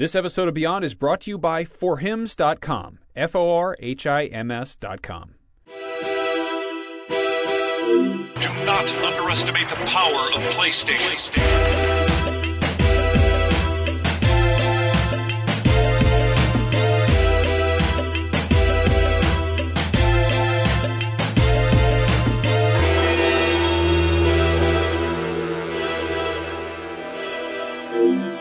This episode of Beyond is brought to you by forhims.com. F O R H I M S.com. Do not underestimate the power of PlayStation.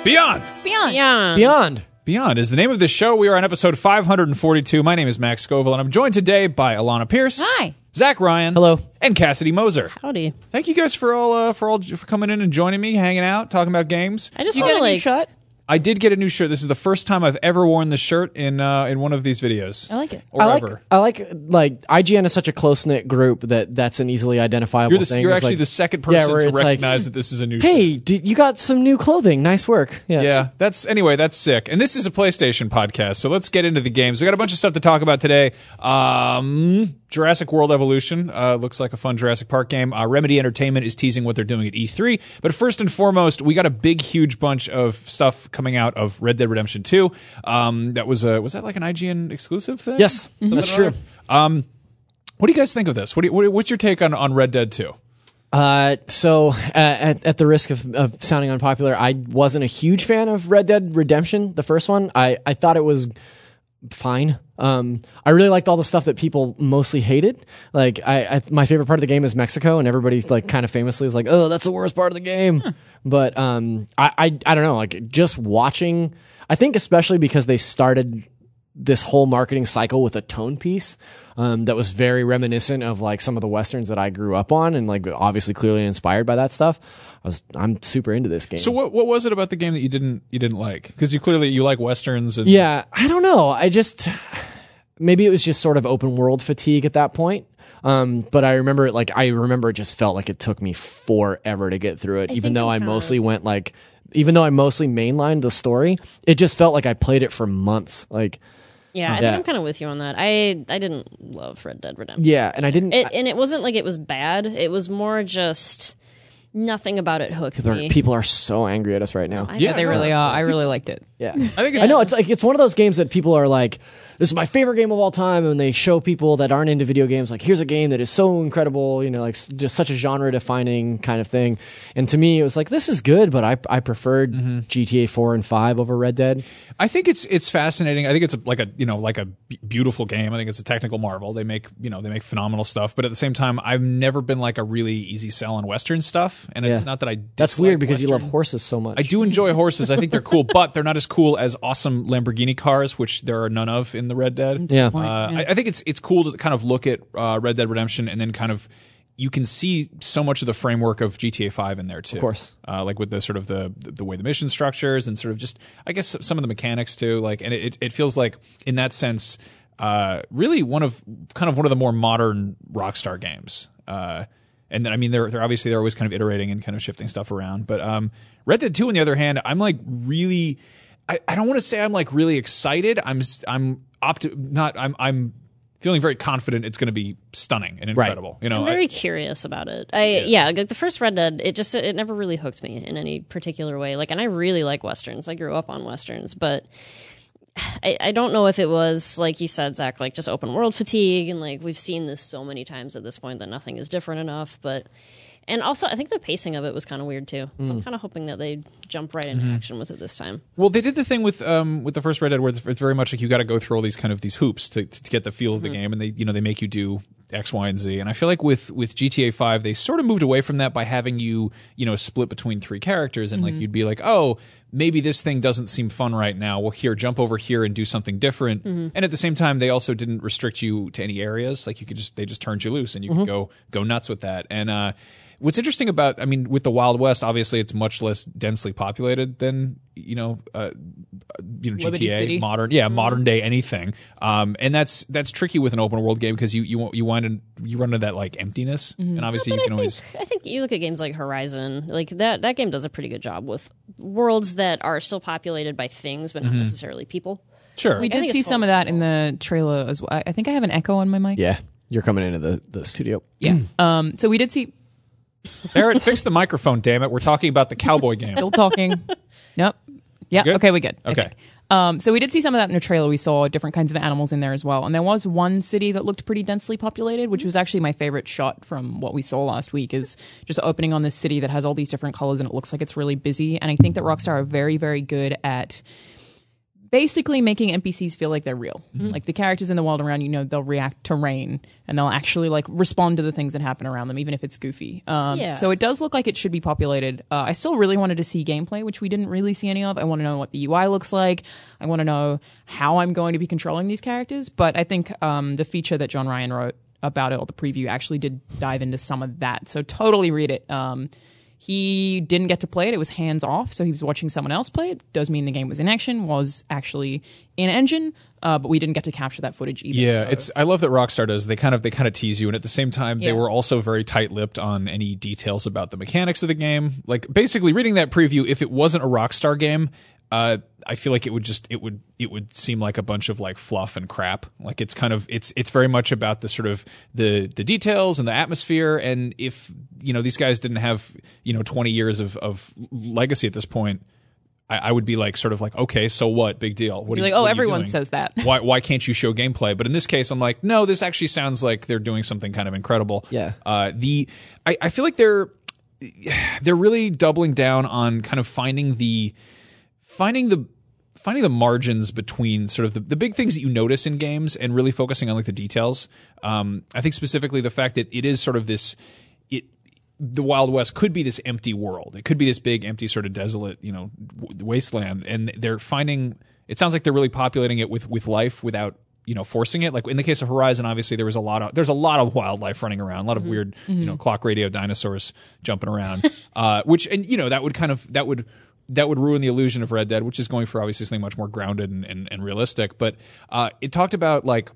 Beyond! Beyond. Yeah. Beyond. Beyond is the name of this show. We are on episode 542. My name is Max Scoville, and I'm joined today by Alana Pierce. Hi. Zach Ryan. Hello. And Cassidy Moser. Howdy. Thank you guys for all uh, for all for coming in and joining me, hanging out, talking about games. I just want got to a new like. shot? I did get a new shirt. This is the first time I've ever worn this shirt in uh, in one of these videos. I like it. Or I like, ever. I like like IGN is such a close knit group that that's an easily identifiable You're, the, thing. you're It's actually like, the second person where to it's like, recognize that this is a new Hey, shirt. did, you got some new clothing. Nice work. Yeah. Yeah, that's anyway. That's sick. And this is a PlayStation podcast, so let's get into the games. We got a bunch of stuff to talk about today. Um, Jurassic World Evolution uh, looks like a fun Jurassic Park game. Uh, Remedy Entertainment is teasing what they're doing at E3. But first and foremost, we got a big, huge bunch of stuff coming out of Red Dead Redemption 2. Um, that was a was that like an IGN exclusive thing? Yes, Something that's true. other? What do you guys think of this? What, do you, what what's your take on, on Red Dead 2? Uh, so uh, at, at the risk of, of sounding unpopular, I wasn't a huge fan of Red Dead Redemption, the first one. I, I thought it was fine. Um, I really liked all the stuff that people mostly hated. Like, I, I my favorite part of the game is Mexico, and everybody's like kind of famously is like, "Oh, that's the worst part of the game." But um, I, I I don't know. Like, just watching, I think especially because they started this whole marketing cycle with a tone piece um, that was very reminiscent of like some of the westerns that I grew up on, and like obviously clearly inspired by that stuff. I was I'm super into this game. So what what was it about the game that you didn't you didn't like? Because you clearly you like westerns and Yeah, I don't know. I just maybe it was just sort of open world fatigue at that point. Um, but I remember it like I remember it just felt like it took me forever to get through it, even though I'm I kinda- mostly went like even though I mostly mainlined the story, it just felt like I played it for months. Like Yeah, I Yeah. think I'm kind of with you on that. I I didn't love Red Dead Redemption. yeah, and I didn't It, and it wasn't like it was bad. It was more just nothing about it hooked People are- me. people are so angry at us right now. Yeah, they really are. I really liked it. Yeah, I think I know it's like it's one of those games that people are like, "This is my favorite game of all time," and they show people that aren't into video games like, "Here's a game that is so incredible," you know, like s- just such a genre-defining kind of thing. And to me, it was like, "This is good," but I I preferred Mm-hmm. GTA Four and Five over Red Dead. I think it's it's fascinating. I think it's a, like a you know like a b- beautiful game. I think it's a technical marvel. They make you know they make phenomenal stuff. But at the same time, I've never been like a really easy sell on Western stuff. And it's Yeah. not that I That's dislike weird because you Western. love horses so much. I do enjoy horses. I think they're cool, but they're not as cool as awesome Lamborghini cars, which there are none of in the Red Dead. Yeah. Uh, I, I think it's it's cool to kind of look at uh, Red Dead Redemption and then kind of you can see so much of the framework of GTA Five in there too. Of course. uh, like with the sort of the the way the mission structures and sort of just I guess some of the mechanics too. Like, and it it feels like in that sense, uh, really one of kind of one of the more modern Rockstar games. Uh, and then I mean they're they're obviously they're always kind of iterating and kind of shifting stuff around. But um, Red Dead Two, on the other hand, I'm like really. I, I don't want to say I'm like really excited. I'm I'm opti- not I'm I'm feeling very confident it's going to be stunning and incredible. You know, I'm I- very curious about it. I yeah. like the first Red Dead, it just it never really hooked me in any particular way. Like, and I really like westerns. I grew up on westerns, but I, I don't know if it was like you said, Zach, like just open world fatigue, and like we've seen this so many times at this point that nothing is different enough. But and also, I think the pacing of it was kind of weird too. So I'm hmm. kind of hoping that they jump right into mm-hmm. action with it this time. Well, they did the thing with um with the first Red Dead where it's, it's very much like you got to go through all these kind of these hoops to, to get the feel of the mm-hmm. game, and they you know they make you do X, Y, and Z. And I feel like with with GTA Five, they sort of moved away from that by having you you know split between three characters, and like you'd be like, oh, maybe this thing doesn't seem fun right now. Well, here, jump over here and do something different. And at the same time, they also didn't restrict you to any areas. Like you could just they just turned you loose, and you could go go nuts with that. And uh, what's interesting about I mean, with the Wild West, obviously it's much less densely populated than you know. Uh, you know Liberty GTA City. modern yeah modern day anything um and that's that's tricky with an open world game because you you you wind in, you run into that like emptiness and obviously you But can I always think I think you look at games like Horizon, like that that game does a pretty good job with worlds that are still populated by things, but not necessarily people. sure We did see some of that in the trailer as well. I I think I have an echo on my mic. Yeah, you're coming into the the studio. Yeah. Um. So we did see. Barrett fix the microphone damn it we're talking about the cowboy game Still talking. nope. Yeah. Good? Okay, we good. Okay. Um, so we did see some of that in the trailer. We saw different kinds of animals in there as well, and there was one city that looked pretty densely populated, which was actually my favorite shot from what we saw last week. Is just opening on this city that has all these different colors and it looks like it's really busy. And I think that Rockstar are very, very good at basically making NPCs feel like they're real. Like the characters in the world around you know they'll react to rain and they'll actually like respond to the things that happen around them, even if it's goofy. Um, Yeah. So it does look like it should be populated. Uh, I still really wanted to see gameplay, which we didn't really see any of. I want to know what the UI looks like. I want to know how I'm going to be controlling these characters. But I think um, the feature that John Ryan wrote about it, or the preview, actually did dive into some of that. So totally read it. Um, he didn't get to play it. It was hands off, so he was watching someone else play it. Does mean the game was in action, was actually in engine, uh, but we didn't get to capture that footage either. Yeah, so- it's I love that Rockstar does. They kind of they kind of tease you, and at the same time, they were also very tight-lipped on any details about the mechanics of the game. Like basically, reading that preview, if it wasn't a Rockstar game, uh, I feel like it would just it would it would seem like a bunch of like fluff and crap. Like it's kind of it's it's very much about the sort of the the details and the atmosphere. And if you know these guys didn't have you know twenty years of of legacy at this point. I, I would be like, sort of like, okay, so what? Big deal. What are You're you- like, oh, what are you everyone says that. why why can't you show gameplay? But in this case, I'm like, no, this actually sounds like they're doing something kind of incredible. Yeah. Uh, the I, I feel like they're they're really doubling down on kind of finding the finding the finding the margins between sort of the, the big things that you notice in games and really focusing on like the details. Um, I think specifically the fact that it is sort of this it the Wild West could be this empty world. It could be this big, empty, sort of desolate, you know, w- wasteland. And they're finding. It sounds like they're really populating it with with life without you know forcing it. Like in the case of Horizon, obviously there was a lot of there's a lot of wildlife running around, a lot of weird you know clock radio dinosaurs jumping around. uh, which and you know that would kind of that would. That would ruin the illusion of Red Dead, which is going for obviously something much more grounded and, and, and realistic. But uh, it talked about like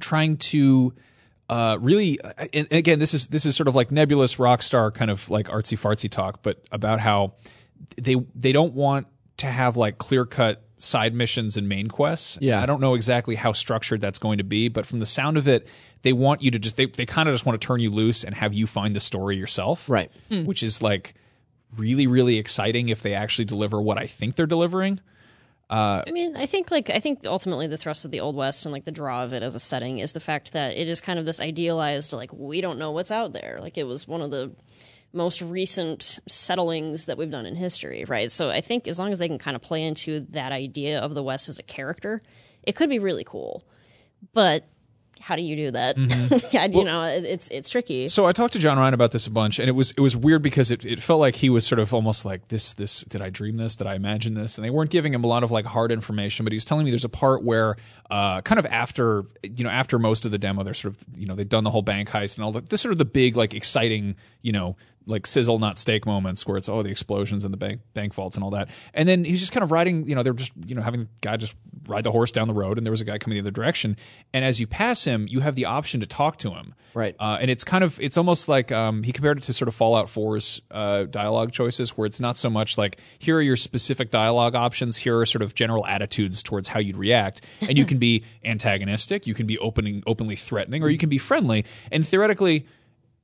trying to uh, really and again this is this is sort of like nebulous Rockstar kind of like artsy fartsy talk but about how they they don't want to have like clear cut side missions and main quests Yeah. i don't know exactly how structured that's going to be but from the sound of it they want you to just they, they kind of just want to turn you loose and have you find the story yourself Right. which is like really really exciting if they actually deliver what i think they're delivering I mean, I think like I think ultimately the thrust of the Old West and like the draw of it as a setting is the fact that it is kind of this idealized like we don't know what's out there. Like it was one of the most recent settlings that we've done in history, right? So I think as long as they can kind of play into that idea of the West as a character, it could be really cool. But how do you do that? yeah, you know, it- it's it's tricky. So I talked to John Ryan about this a bunch, and it was it was weird because it, it felt like he was sort of almost like this this did I dream this? Did I imagine this? And they weren't giving him a lot of like hard information, but he was telling me there's a part where uh, kind of after you know after most of the demo, they're sort of you know they've done the whole bank heist and all the this sort of the big like exciting you know like sizzle not steak moments where it's oh the explosions and the bank bank vaults and all that, and then he's just kind of riding you know they're just you know having the guy just ride the horse down the road, and there was a guy coming the other direction, and as you pass him, you have the option to talk to him. Right. Uh, and it's kind of it's almost like um, he compared it to sort of Fallout 4's uh, dialogue choices, where it's not so much like here are your specific dialogue options, here are sort of general attitudes towards how you'd react, and you can be antagonistic, you can be opening openly threatening, or you can be friendly. And theoretically,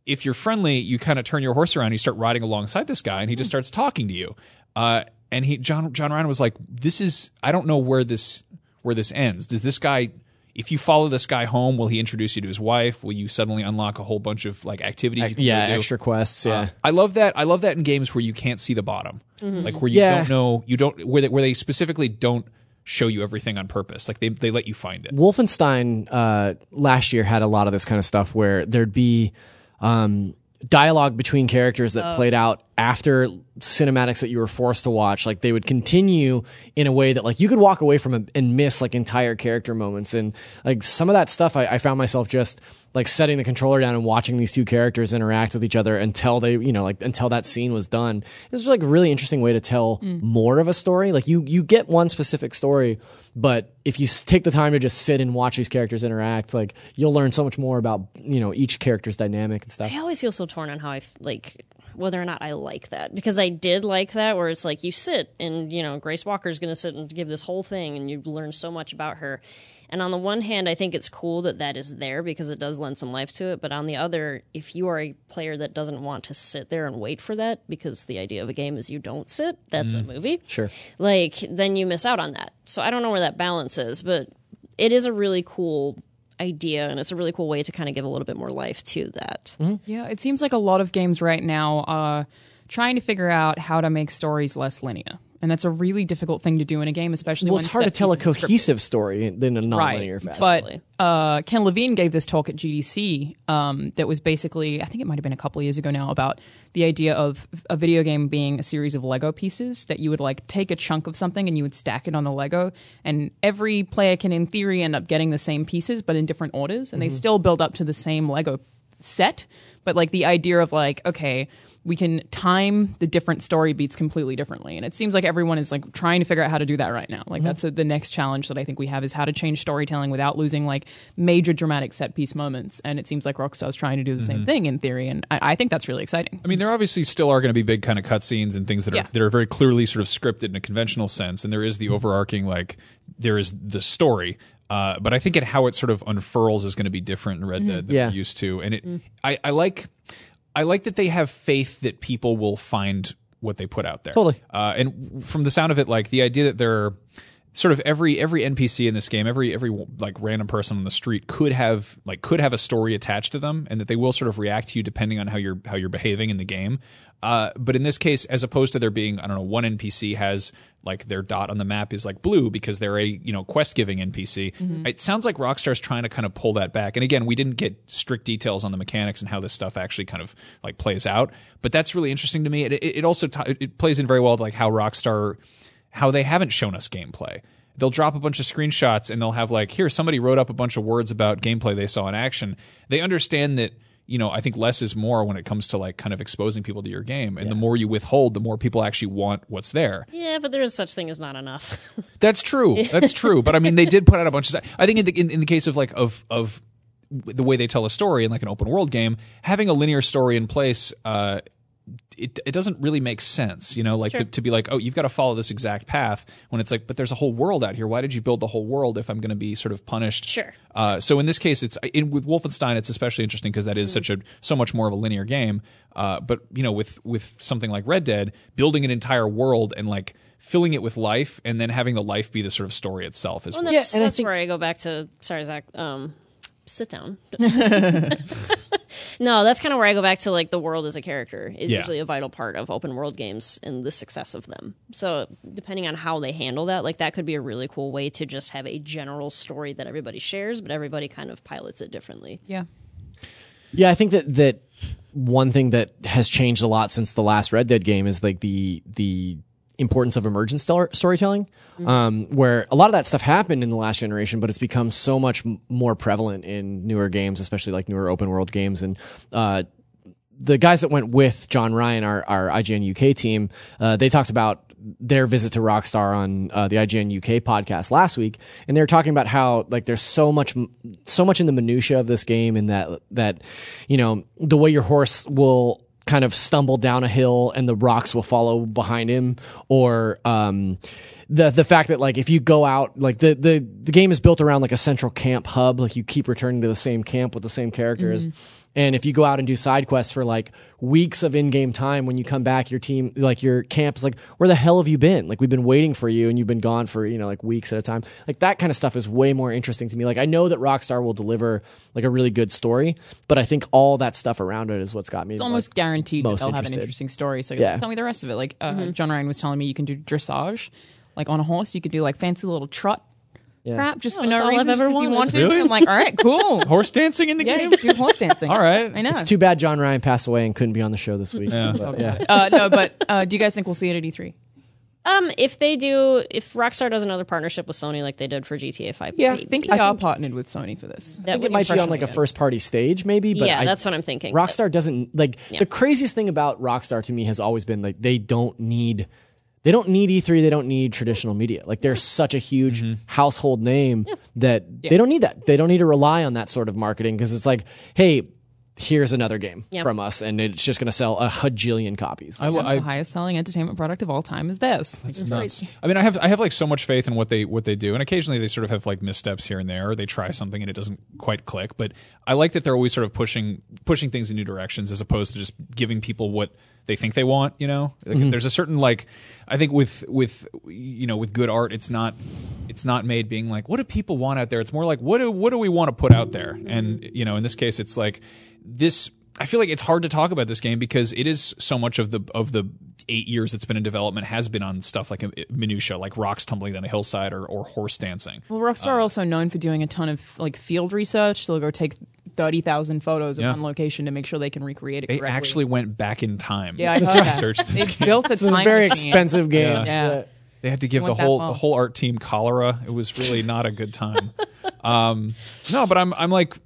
if you're friendly, you kind of turn your horse around, you start riding alongside this guy, and he just starts talking to you. Uh, and he John John Ryan was like, "This is I don't know where this where this ends. Does this guy?" If you follow this guy home, will he introduce you to his wife? Will you suddenly unlock a whole bunch of like activities? You can Yeah, do? extra quests. Yeah. Uh, I love that. I love that in games where you can't see the bottom, like where you Yeah. don't know, you don't where they, where they specifically don't show you everything on purpose. Like they they let you find it. Wolfenstein uh, last year had a lot of this kind of stuff where there'd be um, dialogue between characters that played out after cinematics that you were forced to watch. Like they would continue in a way that like you could walk away from it and miss like entire character moments. And like some of that stuff, I, I found myself just like setting the controller down and watching these two characters interact with each other until they, you know, like until that scene was done. This was like a really interesting way to tell mm. more of a story. Like you, you get one specific story, but if you take the time to just sit and watch these characters interact, like you'll learn so much more about, you know, each character's dynamic and stuff. I always feel so torn on how i like whether or not I like that because I did like that where it's like you sit and you know Grace Walker's going to sit and give this whole thing and you learn so much about her. And on the one hand, I think it's cool that that is there because it does lend some life to it. But on the other, if you are a player that doesn't want to sit there and wait for that, because the idea of a game is you don't sit, that's a mm. movie. Sure. Like, then you miss out on that. So I don't know where that balance is, but it is a really cool idea and it's a really cool way to kind of give a little bit more life to that. Mm-hmm. Yeah, it seems like a lot of games right now are trying to figure out how to make stories less linear. And that's a really difficult thing to do in a game, especially Well, when it's hard to tell a pieces are scripted. cohesive story in a non-linear right. fashion. But uh, Ken Levine gave this talk at GDC um, that was basically, I think it might have been a couple of years ago now, about the idea of a video game being a series of Lego pieces that you would like take a chunk of something and you would stack it on the Lego, and every player can, in theory, end up getting the same pieces but in different orders, and they still build up to the same Lego set. But like the idea of like, okay, we can time the different story beats completely differently, and it seems like everyone is like trying to figure out how to do that right now. Like mm-hmm. that's a, the next challenge that I think we have is how to change storytelling without losing like major dramatic set piece moments. And it seems like Rockstar's trying to do the same mm-hmm. thing in theory, and I, I think that's really exciting. I mean, there obviously still are going to be big kind of cutscenes and things that are Yeah. that are very clearly sort of scripted in a conventional sense, and there is the mm-hmm. overarching like there is the story. Uh, but I think it how it sort of unfurls is going to be different in Red Dead than Yeah. we're used to, and it I, I like I like that they have faith that people will find what they put out there. Totally. Uh, and from the sound of it, like the idea that they're sort of every every NPC in this game, every every like random person on the street could have like could have a story attached to them, and that they will sort of react to you depending on how you're how you're behaving in the game. Uh, but in this case, as opposed to there being I don't know one NPC has like their dot on the map is like blue because they're a you know quest giving NPC. It sounds like Rockstar's trying to kind of pull that back. And again, we didn't get strict details on the mechanics and how this stuff actually kind of like plays out. But that's really interesting to me. It, it, it also t- it plays in very well to like how Rockstar how they haven't shown us gameplay. They'll drop a bunch of screenshots and they'll have like, here, somebody wrote up a bunch of words about gameplay they saw in action. They understand that, you know, I think less is more when it comes to like kind of exposing people to your game. And the more you withhold, the more people actually want what's there. Yeah, but there is such thing as not enough. That's true. That's true. But I mean, they did put out a bunch of stuff. I think in the, in, in the case of like, of, of the way they tell a story in like an open world game, having a linear story in place, uh, it, it doesn't really make sense, you know, like to, to be like, oh, you've got to follow this exact path when it's like, but there's a whole world out here. Why did you build the whole world if I'm going to be sort of punished? Sure. Uh, so in this case, it's in, with Wolfenstein, it's especially interesting because that is such a so much more of a linear game. Uh, but you know, with with something like Red Dead, building an entire world and like filling it with life, and then having the life be the sort of story itself is Well, what- that's, and I think- where I go back to. Sorry, Zach. Um, sit down. no, that's kind of where I go back to. Like the world as a character is Yeah. usually a vital part of open world games and the success of them. So depending on how they handle that, like that could be a really cool way to just have a general story that everybody shares, but everybody kind of pilots it differently. Yeah. Yeah, I think that that one thing that has changed a lot since the last Red Dead game is like the the importance of emergent stor- storytelling, um, where a lot of that stuff happened in the last generation, but it's become so much m- more prevalent in newer games, especially like newer open world games. And uh, the guys that went with John Ryan, our, our IGN UK team, uh, they talked about their visit to Rockstar on uh, the IGN UK podcast last week, and they were talking about how like there's so much, so much in the minutia of this game, and that that you know the way your horse will kind of stumble down a hill and the rocks will follow behind him, or um, the the fact that like if you go out like the the the game is built around like a central camp hub, like you keep returning to the same camp with the same characters. And if you go out and do side quests for like weeks of in-game time, when you come back, your team, like your camp is like, where the hell have you been? Like we've been waiting for you, and you've been gone for you know like weeks at a time. Like that kind of stuff is way more interesting to me. Like I know that Rockstar will deliver like a really good story, but I think all that stuff around it is what's got me. It's almost guaranteed that most they'll have an interesting story. So Yeah. tell me the rest of it. Like uh, John Ryan was telling me, you can do dressage, like on a horse. You could do like fancy little trot crap just for no all I've reason. ever just if you wanted. wanted Really? to. I'm like, all right, cool. horse dancing in the yeah, game. do horse dancing. All right. I know. It's too bad John Ryan passed away and couldn't be on the show this week. But, yeah. uh, no, but uh, do you guys think we'll see it at E E3? Um, if they do, if Rockstar does another partnership with Sony like they did for GTA Five, Yeah. maybe. I think they are partnered with Sony for this. that I think it might be on like a first party stage, maybe. But yeah, I- that's what I'm thinking. Rockstar doesn't like the craziest thing about Rockstar to me has always been like they don't need they don't need E3, they don't need traditional media. Like they're such a huge mm-hmm. household name that they don't need that. They don't need to rely on that sort of marketing because it's like, hey, here's another game Yep. from us, and it's just going to sell a hajillion copies. I, lo- the highest selling entertainment product of all time is this. It's nuts. I mean, I have I have like so much faith in what they what they do, and occasionally they sort of have like missteps here and there, or they try something and it doesn't quite click. But I like that they're always sort of pushing pushing things in new directions as opposed to just giving people what they think they want. You know, like, mm-hmm. there's a certain like I think with with you know with good art, it's not it's not made being like what do people want out there. It's more like what do what do we want to put out there, and you know, in this case, it's like this. I feel like it's hard to talk about this game because it is so much of the of the eight years it's been in development has been on stuff like a minutia, like rocks tumbling down a hillside or, or horse dancing. Well, Rockstar are also known for doing a ton of like field research. They'll go take thirty thousand photos of Yeah. one location to make sure they can recreate it. They correctly. actually went back in time. yeah, I to that. research this They game. built a It's a very machine. expensive game. Yeah. They had to give the whole the whole art team cholera. It was really not a good time. um, no, but I'm I'm like I,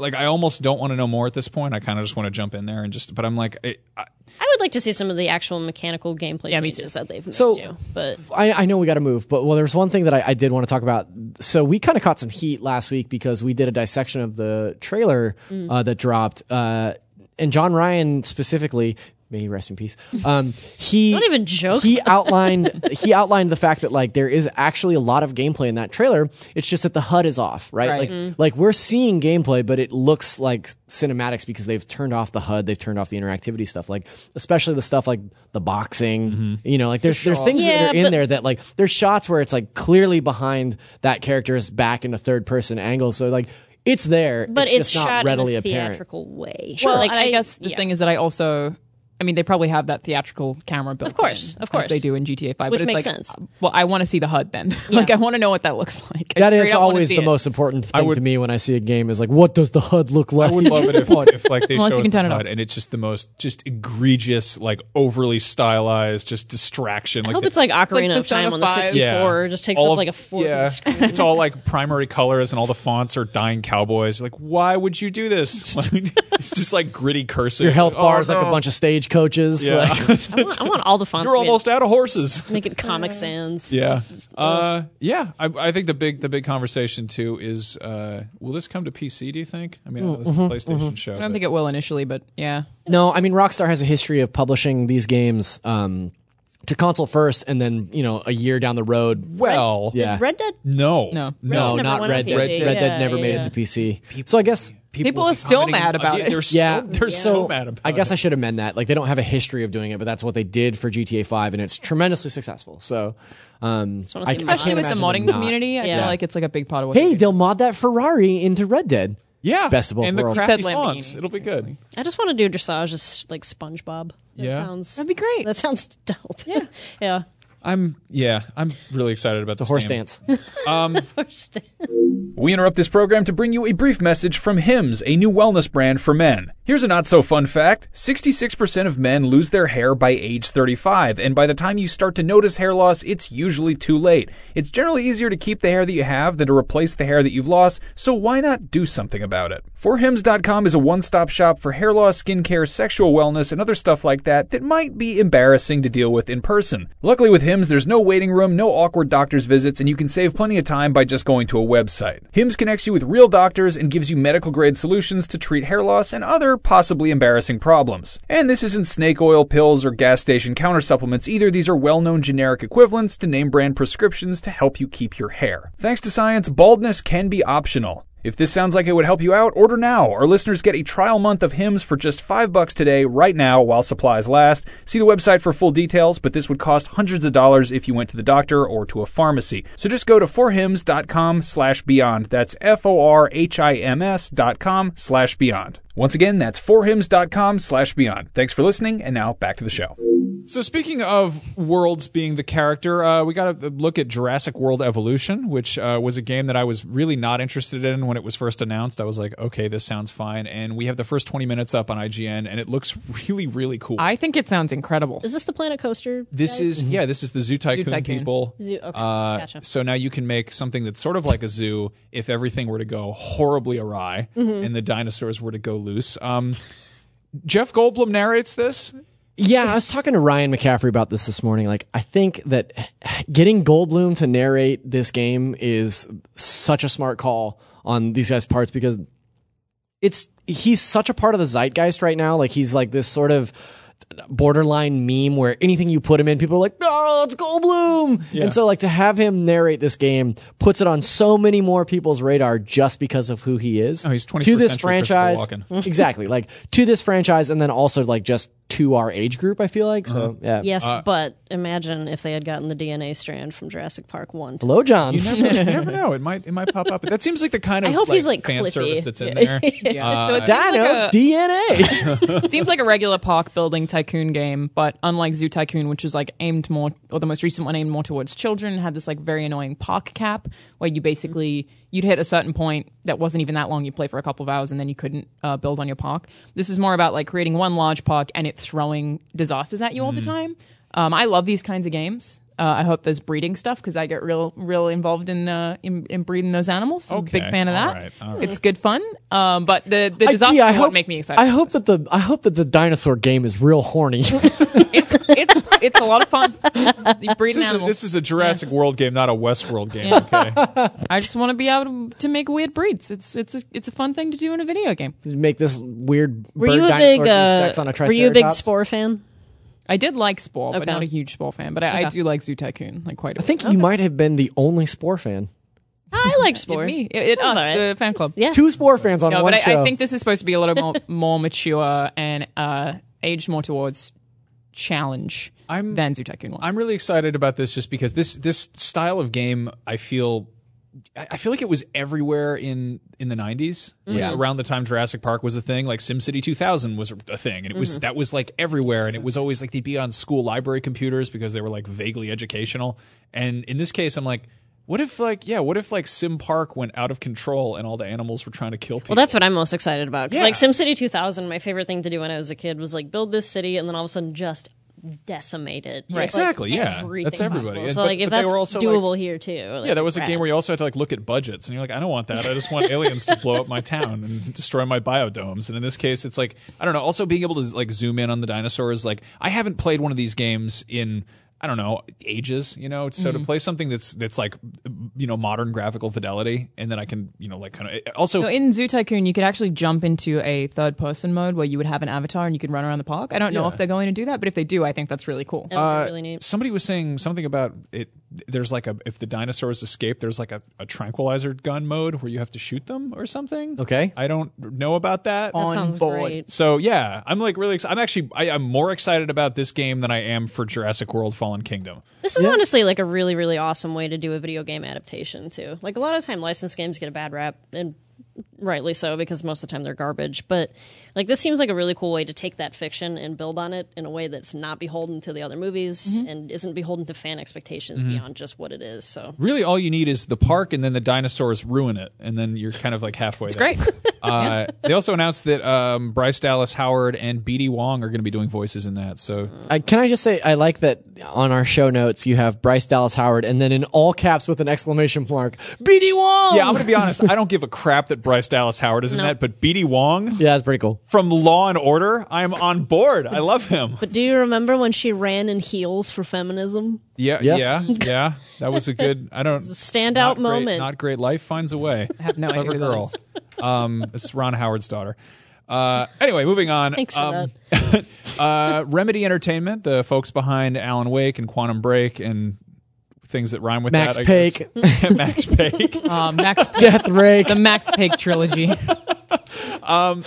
like I almost don't want to know more at this point. I kind of just want to jump in there and just. But I'm like, it, I, I would like to see some of the actual mechanical gameplay Yeah, me changes that they've made So- too. But I, I know we got to move, but well, there's one thing that I, I did want to talk about. So we kind of caught some heat last week because we did a dissection of the trailer Mm. uh, that dropped, uh, and John Ryan specifically. May he rest in peace. Um, he Don't even joke He outlined he outlined the fact that like there is actually a lot of gameplay in that trailer. It's just that the HUD is off, right? Right. Like like we're seeing gameplay, but it looks like cinematics because they've turned off the HUD, they've turned off the interactivity stuff, like especially the stuff like the boxing. You know, like there's there's things Yeah, that are in there that like there's shots where it's like clearly behind that character's back in a third person angle. So like it's there, but it's, it's, just not shot readily in a apparent. theatrical way. Well, like and I, guess the yeah. thing is that I also, I mean, they probably have that theatrical camera built. Of course, in, of course. as they do in GTA Five, Which but it's makes like, sense. Well, I want to see the HUD then. like, I want to know what that looks like. I That straight is up wanna always the it. most important thing would- to me when I see a game is like, what does the HUD look like? I would love it if, if like they Unless show you us can turn the it HUD up. and it's just the most just egregious, like overly stylized, just distraction. I like hope the- it's like Ocarina of Persona Time on the 5. 64. Just takes All up of- like a fourth yeah. of the screen. it's all like primary colors and all the fonts are dying cowboys. You're like, why would you do this? it's just like gritty cursive. Your health Oh, bar is like a bunch of stage coaches. Yeah. Like, I, want, I want all the fonts. You're almost out of horses. making Comic Sans. Yeah. Uh, yeah. I, I think the big the big conversation too is uh, will this come to PC? Do you think? I mean, this is a PlayStation show. I don't think it will initially, but yeah. no, I mean Rockstar has a history of publishing these games um, to console first, and then you know a year down the road. well, yeah, Red Dead. no, No. no, never not went on Red Dead. PC. Red, Dead Yeah, never made yeah. it to PC. So I guess People are still mad about it. They're yeah, so, they're so, mad about. It. I guess it. I should amend that. Like they don't have a history of doing it, but that's what they did for GTA Five, and it's tremendously successful. So, um, wanna I, see I. Especially with the modding not. community, I Yeah. feel like it's like a big part of what. Hey, they do. they'll mod that Ferrari into Red Dead. yeah, Best of both and the worlds. crappy Said fonts. It'll be good. I just want to do dressage as like SpongeBob. That Yeah. sounds. That'd be great. That sounds dope. Yeah. yeah. I'm yeah, I'm really excited about the um, Horse dance. First- We interrupt this program to bring you a brief message from Hims, a new wellness brand for men. Here's a not so fun fact 66% of men lose their hair by age 35, and by the time you start to notice hair loss, it's usually too late. It's generally easier to keep the hair that you have than to replace the hair that you've lost, so why not do something about it? ForHims.com is a one stop shop for hair loss, skincare, sexual wellness, and other stuff like that that might be embarrassing to deal with in person. Luckily, with Hims, there's no waiting room, no awkward doctor's visits, and you can save plenty of time by just going to a website. Hims connects you with real doctors and gives you medical grade solutions to treat hair loss and other possibly embarrassing problems. And this isn't snake oil pills or gas station counter supplements either. These are well known generic equivalents to name brand prescriptions to help you keep your hair. Thanks to science, baldness can be optional. If this sounds like it would help you out, order now. Our listeners get a trial month of Hims for just five bucks today, right now, while supplies last. See the website for full details, but this would cost hundreds of dollars if you went to the doctor or to a pharmacy. So just go to forhims.com slash beyond. That's F-O-R-H-I-M-S dot com slash beyond. Once again, that's forhims.com slash beyond. Thanks for listening, and now back to the show. So speaking of worlds being the character, uh, we got to look at Jurassic World Evolution, which uh, was a game that I was really not interested in when it was first announced. I was like, okay, this sounds fine, and we have the first twenty minutes up on IGN, and it looks really, really cool. I think it sounds incredible. Is this the Planet Coaster? this guys? is yeah, this is the Zoo Tycoon, Tycoon. people. Zoo- okay, uh, gotcha. So now you can make something that's sort of like a zoo if everything were to go horribly awry Mm-hmm. and the dinosaurs were to go loose. Um, Jeff Goldblum narrates this. Yeah, I was talking to Ryan McCaffrey about this this morning. Like, I think that getting Goldblum to narrate this game is such a smart call on these guys' parts because it's he's such a part of the zeitgeist right now. Like he's like this sort of borderline meme where anything you put him in, people are like, "Oh, it's Goldblum!" And so, like to have him narrate this game puts it on so many more people's radar just because of who he is. Oh, he's twenty to this franchise, exactly. Like to this franchise, and then also like just to our age group. I feel like so. Uh-huh. Yeah. Yes, uh, but imagine if they had gotten the DNA strand from Jurassic Park One. to- Hello, John. You never, you never know. It might it might pop up. That seems like the kind of I hope he's, like, fan Clippy. service that's in there. Yeah. so it uh, seems Dino like, a, DNA. it seems like a regular park building tycoon game, but unlike Zoo Tycoon, which was like aimed more, or the most recent one aimed more towards children, had this like very annoying park cap where you basically you'd hit a certain point that wasn't even that long. You play for a couple of hours and then you couldn't uh, build on your park. This is more about like creating one large park and it throwing disasters at you all the time. Um, I love these kinds of games. Uh, I hope there's breeding stuff because I get real, real involved in, uh, in in breeding those animals. I'm a big fan of that. right. All right. It's good fun. Um, but the the I- disasters gee, I are what hope- make me excited. I hope that the I hope that the dinosaur game is real horny. it's it's it's a lot of fun. You breed This an is, a, animal. this is a Jurassic World game, not a Westworld game. Okay. I just want to be able to, to make weird breeds. It's it's a, it's a fun thing to do in a video game. Make this weird Were bird you a dinosaur big? do Uh, sex on a were you a big. Spore fan? I did like Spore, but Okay. not a huge Spore fan. But I, I do like Zoo Tycoon, like quite a I bit. I think you might have been the only Spore fan. I liked Spore. me. It, it us, alright. the fan club. Yeah. Two Spore fans on No, one but I, show. I think this is supposed to be a little more more mature and uh, aged more towards challenge I'm- than Zoo Tycoon was. I'm really excited about this just because this this style of game I feel I feel like it was everywhere in in the 90s. Yeah. Around the time Jurassic Park was a thing, like SimCity 2000 was a thing and it was mm-hmm. that was like everywhere and it was always like they'd be on school library computers because they were like vaguely educational. And in this case I'm like what if like yeah, what if like Sim Park went out of control and all the animals were trying to kill people? Well, that's what I'm most excited about. 'Cause, Yeah. like SimCity 2000, my favorite thing to do when I was a kid was like build this city and then all of a sudden just decimate it. Right. Exactly, yeah. That's everybody. So But- like if but they that's were also, like- doable here too. Like, Yeah, that was a game where you also had to like look at budgets, and you're like, I don't want that. I just want aliens to blow up my town and destroy my biodomes. And in this case, it's like I don't know. Also, being able to like zoom in on the dinosaurs. Like, I haven't played one of these games in I don't know ages. You know, so to play something that's that's like you know modern graphical fidelity, and then I can you know like kind of also. So in Zoo Tycoon, you could actually jump into a third person mode where you would have an avatar and you could run around the park. I don't know if they're going to do that, but if they do, I think that's really cool. That would be Uh, really neat. Somebody was saying something about it. There's like a if the dinosaurs escape, there's like a, a tranquilizer gun mode where you have to shoot them or something. Okay. I don't know about that. On Sounds board. great. So yeah, I'm like really. Excited. I'm actually I, I'm more excited about this game than I am for Jurassic World: Fallen Kingdom. This is honestly like a really, really awesome way to do a video game adaptation too. Like a lot of time, licensed games get a bad rap, and rightly so because most of the time they're garbage. But like this seems like a really cool way to take that fiction and build on it in a way that's not beholden to the other movies and isn't beholden to fan expectations beyond just what it is. So Really, all you need is the park, and then the dinosaurs ruin it, and then you're kind of like halfway. It's great. Uh, they also announced that um, Bryce Dallas Howard and BD Wong are going to be doing voices in that. So I, can I just say I like that on our show notes you have Bryce Dallas Howard and then in all caps with an exclamation mark BD Wong. yeah, I'm going to be honest. I don't give a crap that Bryce Dallas Howard is in No. that, but BD Wong yeah, that's pretty cool. From Law and Order, I'm on board. I love him. But do you remember when she ran in heels for feminism? Yeah, Yes. yeah, yeah. That was a good. I don't standout not great- moment. not great. Life finds a way. I have no idea Clever who that girl. is. Um, it's Ron Howard's daughter. Uh, anyway, moving on. Thanks for um, uh, Remedy Entertainment, the folks behind Alan Wake and Quantum Break and things that rhyme with Max that. I guess. Max Pake. Um, Max, Death Rake. the Max Pig trilogy.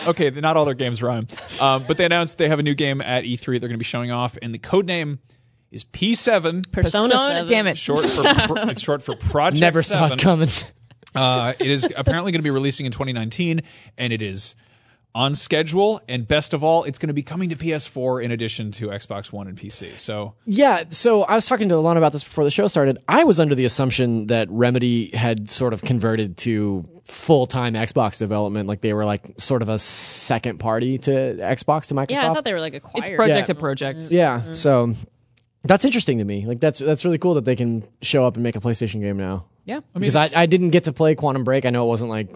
okay, not all their games rhyme, um, but they announced they have a new game at E3 they're going to be showing off, and the code name is P7. Persona, Persona, 7. damn it. Short for pro- it's short for Project. Never saw it coming. Uh, it is apparently going to be releasing in 2019, and it is on schedule. And best of all, it's going to be coming to PS4 in addition to Xbox One and PC. So Yeah, so I was talking to Alana about this before the show started. I was under the assumption that Remedy had sort of converted to full time Xbox development, like they were like sort of a second party to Xbox to Microsoft. Yeah, I thought they were like acquired. It's project Yeah. to project. Yeah, mm-hmm. so that's interesting to me. Like that's that's really cool that they can show up and make a PlayStation game now. Yeah. Because I, I didn't get to play Quantum Break. I know it wasn't like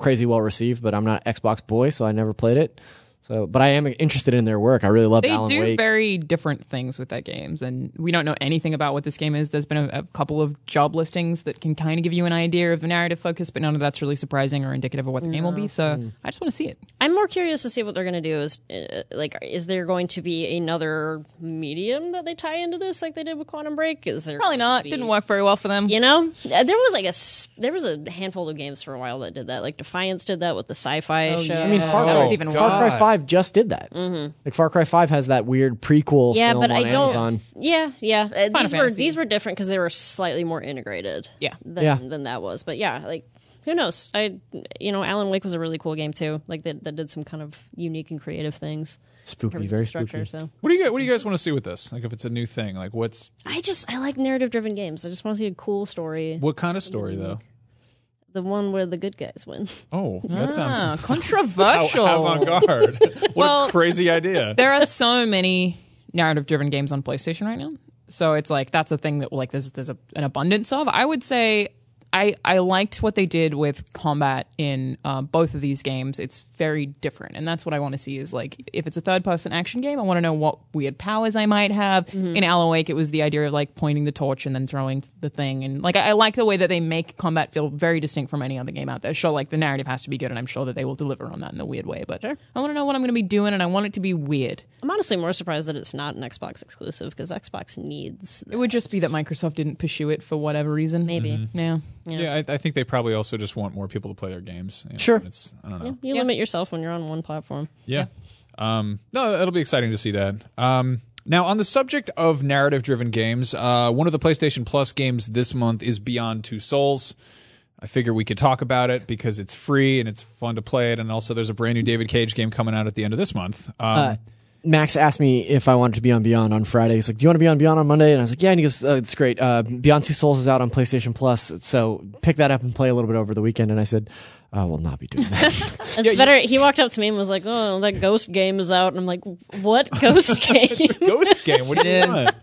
crazy well received, but I'm not Xbox boy, so I never played it. So, but I am interested in their work. I really love They Alan do Wake. very different things with their games, and we don't know anything about what this game is. There's been a, a couple of job listings that can kind of give you an idea of the narrative focus, but none of that's really surprising or indicative of what the game will be. So I just want to see it. I'm more curious to see what they're going to do. Is uh, like, is there going to be another medium that they tie into this, like they did with Quantum Break? Is there Probably not. be- Didn't work very well for them. You know, Uh, there was like a there was a handful of games for a while that did that. Like Defiance did that with the sci-fi show. yeah. I mean, Far, That Cry, was even Far Cry God. Five just did that. Mm-hmm. Like Far Cry Five has that weird prequel. Yeah, film but on I don't. Amazon. Yeah, yeah. Uh, these were these were different because they were slightly more integrated. Yeah. than, Yeah. than that was. But yeah, like who knows? I you know, Alan Wake was a really cool game too. Like that that did some kind of unique and creative things. Spooky, very structure. spooky. So What do you guys, what do you guys want to see with this? Like if it's a new thing, like what's I just I like narrative driven games. I just want to see a cool story. what kind of story though? The one where the good guys win. Oh, that Ah, sounds controversial. avant garde. what Well, a crazy idea. there are so many narrative driven games on PlayStation right now. So it's like that's a thing that like there's there's a, an abundance of. I would say I I liked what they did with combat in uh, both of these games. It's very different, and that's what I want to see. Is like if it's a third person action game, I want to know what weird powers I might have. In Alan Wake, it was the idea of like pointing the torch and then throwing the thing, and like I, I like the way that they make combat feel very distinct from any other game out there. Sure, like the narrative has to be good, and I'm sure that they will deliver on that in a weird way. But I want to know what I'm going to be doing, and I want it to be weird. I'm honestly more surprised that it's not an Xbox exclusive because Xbox needs. It would just be that Microsoft didn't pursue it for whatever reason. Maybe. Yeah. Yeah, I, I think they probably also just want more people to play their games. You know, Sure. It's I don't know. You Yeah. limit yourself when you're on one platform. Yeah. Um, no, it'll be exciting to see that. Um, now, on the subject of narrative driven games, uh, one of the PlayStation Plus games this month is Beyond Two Souls. I figure we could talk about it because it's free and it's fun to play it. And also, there's a brand new David Cage game coming out at the end of this month. Um, Uh, Max asked me if I wanted to be on Beyond on Friday. He's like, "Do you want to be on Beyond on Monday?" And I was like, "Yeah." And he goes, uh, "It's great. Uh, Beyond Two Souls is out on PlayStation Plus, so pick that up and play a little bit over the weekend." And I said, "I will not be doing that." It's better. He walked up to me and was like, "Oh, that Ghost game is out." And I'm like, "What Ghost game?" Ghost game. What do you want?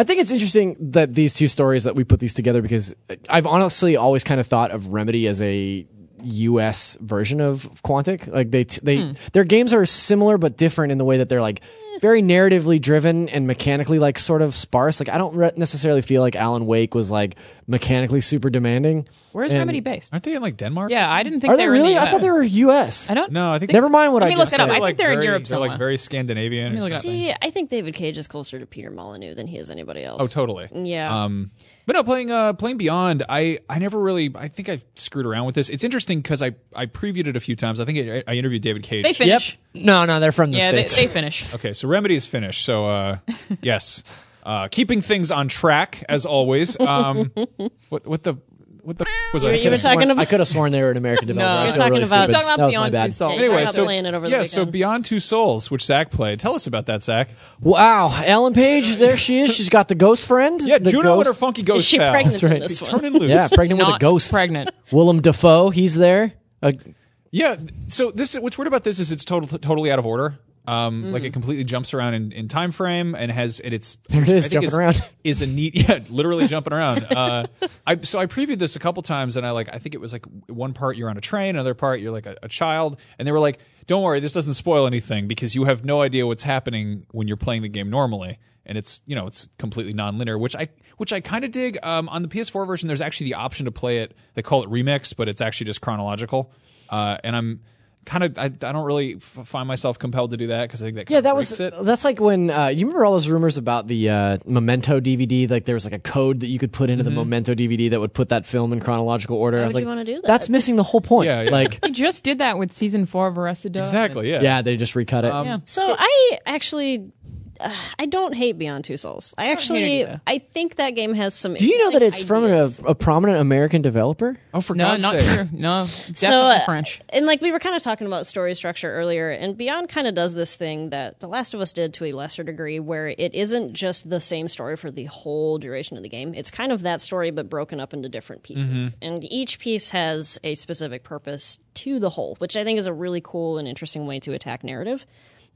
I think it's interesting that these two stories that we put these together because I've honestly always kind of thought of Remedy as a U.S. version of Quantic. Like they they their games are similar but different in the way that they're like very narratively driven and mechanically like sort of sparse. Like I don't re- necessarily feel like Alan Wake was like mechanically super demanding. Where's And- Remedy based? Aren't they in like Denmark? Yeah, I didn't think Are they they were in really? the I thought they were U.S. I don't. No, I think Never mind what Let I me look just it up. said. I think they're in very, Europe They're like very Scandinavian. or look it up. something. See, I think David Cage is closer to Peter Molyneux than he is anybody else. Oh, totally. Yeah. Um, but no, playing uh, playing Beyond, I I never really. I think I screwed around with this. It's interesting because I I previewed it a few times. I think I, I interviewed David Cage. They Yep. Finnish. No, no, they're from the Yeah, they, they Finnish. Okay, so Remedy is finished. So uh, yes, uh, keeping things on track as always. Um, what what the what the f- was I You saying? were talking I about. could have sworn they were an American developer. No. I You're talking really about- Talking about That was my Beyond. Two Souls. Yeah, Anyway, so playing it over the yeah, so. Beyond Two Souls, which Zach played. Tell us about that, Zach. Wow, Ellen Page, there she is. She's got the ghost friend. Yeah, the Juno ghost. and her funky ghost Is she pal. pregnant right. in this one? Turning loose. Yeah, pregnant with a ghost. pregnant. Willem Dafoe, he's there. Uh, Yeah. So this what's weird about this is it's total, totally out of order. Um, like Mm. it completely jumps around in, in time frame and has and it's There it I jumping is, around. is a neat yeah literally jumping around. Uh, I so I previewed this a couple times and I like I think it was like one part you're on a train, another part you're like a, a child, and they were like, "Don't worry, this doesn't spoil anything because you have no idea what's happening when you're playing the game normally." And it's you know it's completely non-linear, which I which I kind of dig. Um, on the PS4 version, there's actually the option to play it. They call it remixed, but it's actually just chronological. Uh, and I'm kind of I, I don't really f- find myself compelled to do that because I think that yeah, kinda that was it. that's like when uh, you remember all those rumors about the uh, Memento DVD. Like there was like a code that you could put into Mm-hmm. the Memento DVD that would put that film in chronological order. I was would like, you wanna do that? That's missing the whole point. Yeah, yeah. Like, He just did that with season four of Arrested Development. exactly yeah yeah, they just recut it. Yeah. So, I actually, uh, I don't hate Beyond Two Souls. I hate actually. I think that game has some. Do you know that it's from a, ideas. a prominent American developer? Oh, for No, God's not sake! sure. No, definitely So, uh, French. And like we were kind of talking about story structure earlier, and Beyond kind of does this thing that The Last of Us did to a lesser degree, where it isn't just the same story for the whole duration of the game. It's kind of that story, but broken up into different pieces. And each piece has a specific purpose to the whole, which I think is a really cool and interesting way to attack narrative.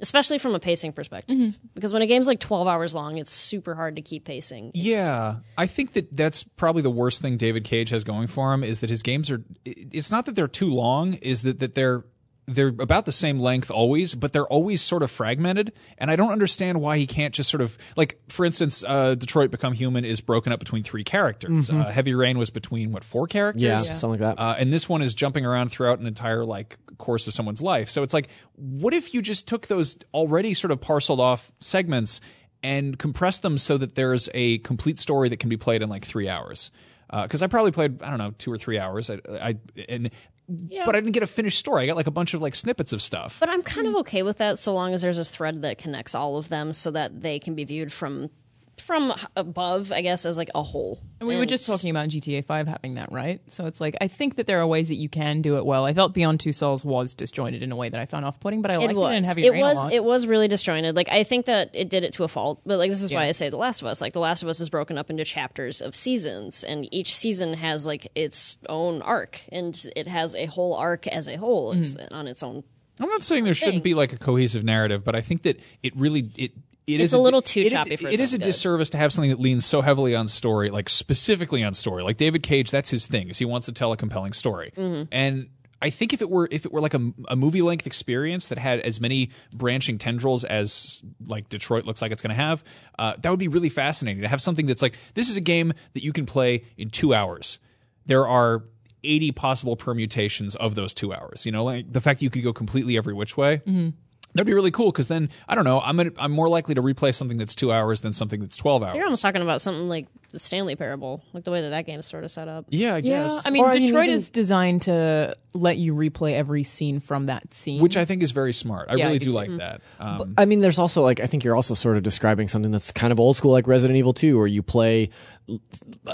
Especially from a pacing perspective, mm-hmm. because when a game's like twelve hours long, it's super hard to keep pacing. Yeah, I think that that's probably the worst thing David Cage has going for him is that his games are. It's not that they're too long; is that that they're they're about the same length always, but they're always sort of fragmented. And I don't understand why he can't just sort of like, for instance, uh, Detroit Become Human is broken up between three characters. Uh, Heavy Rain was between what four characters? Yeah, something like that. Uh, and this one is jumping around throughout an entire like course of someone's life. So it's like, what if you just took those already sort of parceled off segments and compressed them so that there's a complete story that can be played in like three hours? Because I probably played I don't know two or three hours. I, I and but I didn't get a finished story. I got like a bunch of like snippets of stuff. But I'm kind of okay with that so long as there's a thread that connects all of them so that they can be viewed from from above, I guess, as like a whole. And we were just talking about GTA 5 having that, right? So it's like, I think that there are ways that you can do it well. I felt Beyond Two Souls was disjointed in a way that I found off putting, but I liked It it, was. in Heavy it Rain a was. lot. It was really disjointed. Like I think that it did it to a fault. But like this is why I say The Last of Us. Like The Last of Us is broken up into chapters of seasons, and each season has like its own arc, and it has a whole arc as a whole. It's Mm-hmm. on its own. I'm not saying there shouldn't be like a cohesive narrative, but I think that it really it. It It's is a little too it- choppy for It its a good. disservice to have something that leans so heavily on story, like specifically on story. Like David Cage, that's his thing. Is he wants to tell a compelling story, Mm-hmm. and I think if it were if it were like a, a movie length experience that had as many branching tendrils as like Detroit looks like it's going to have, uh, that would be really fascinating to have something that's like this is a game that you can play in two hours. There are 80 possible permutations of those two hours. You know, like the fact that you could go completely every which way. Mm-hmm. That'd be really cool because then I don't know. I'm gonna, I'm more likely to replay something that's two hours than something that's twelve hours. You're almost talking about something like the Stanley Parable, like the way that that game is sort of set up. yeah, I yeah, guess. I mean, Or, I mean, Detroit even- is designed to let you replay every scene from that scene. which I think is very smart. I Yeah, I really do do too. like that. Um, I mean, there's also like I think you're also sort of describing something that's kind of old school, like Resident Evil 2, where you play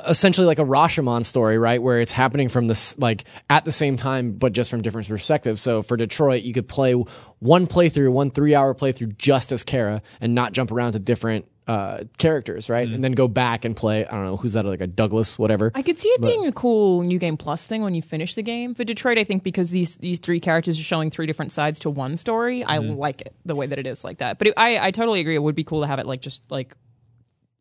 essentially like a Rashomon story, right? Where it's happening from this like at the same time, but just from different perspectives. So for Detroit, you could play one playthrough, one three hour playthrough just as Kara, and not jump around to different uh, characters, right? And then go back and play. I don't know who's that, like a Douglas, whatever. I could see it being a cool new game plus thing when you finish the game. For Detroit, I think because these these three characters are showing three different sides to one story, I Mm-hmm. like it the way that it is like that. But it, I I totally agree. It would be cool to have it like just like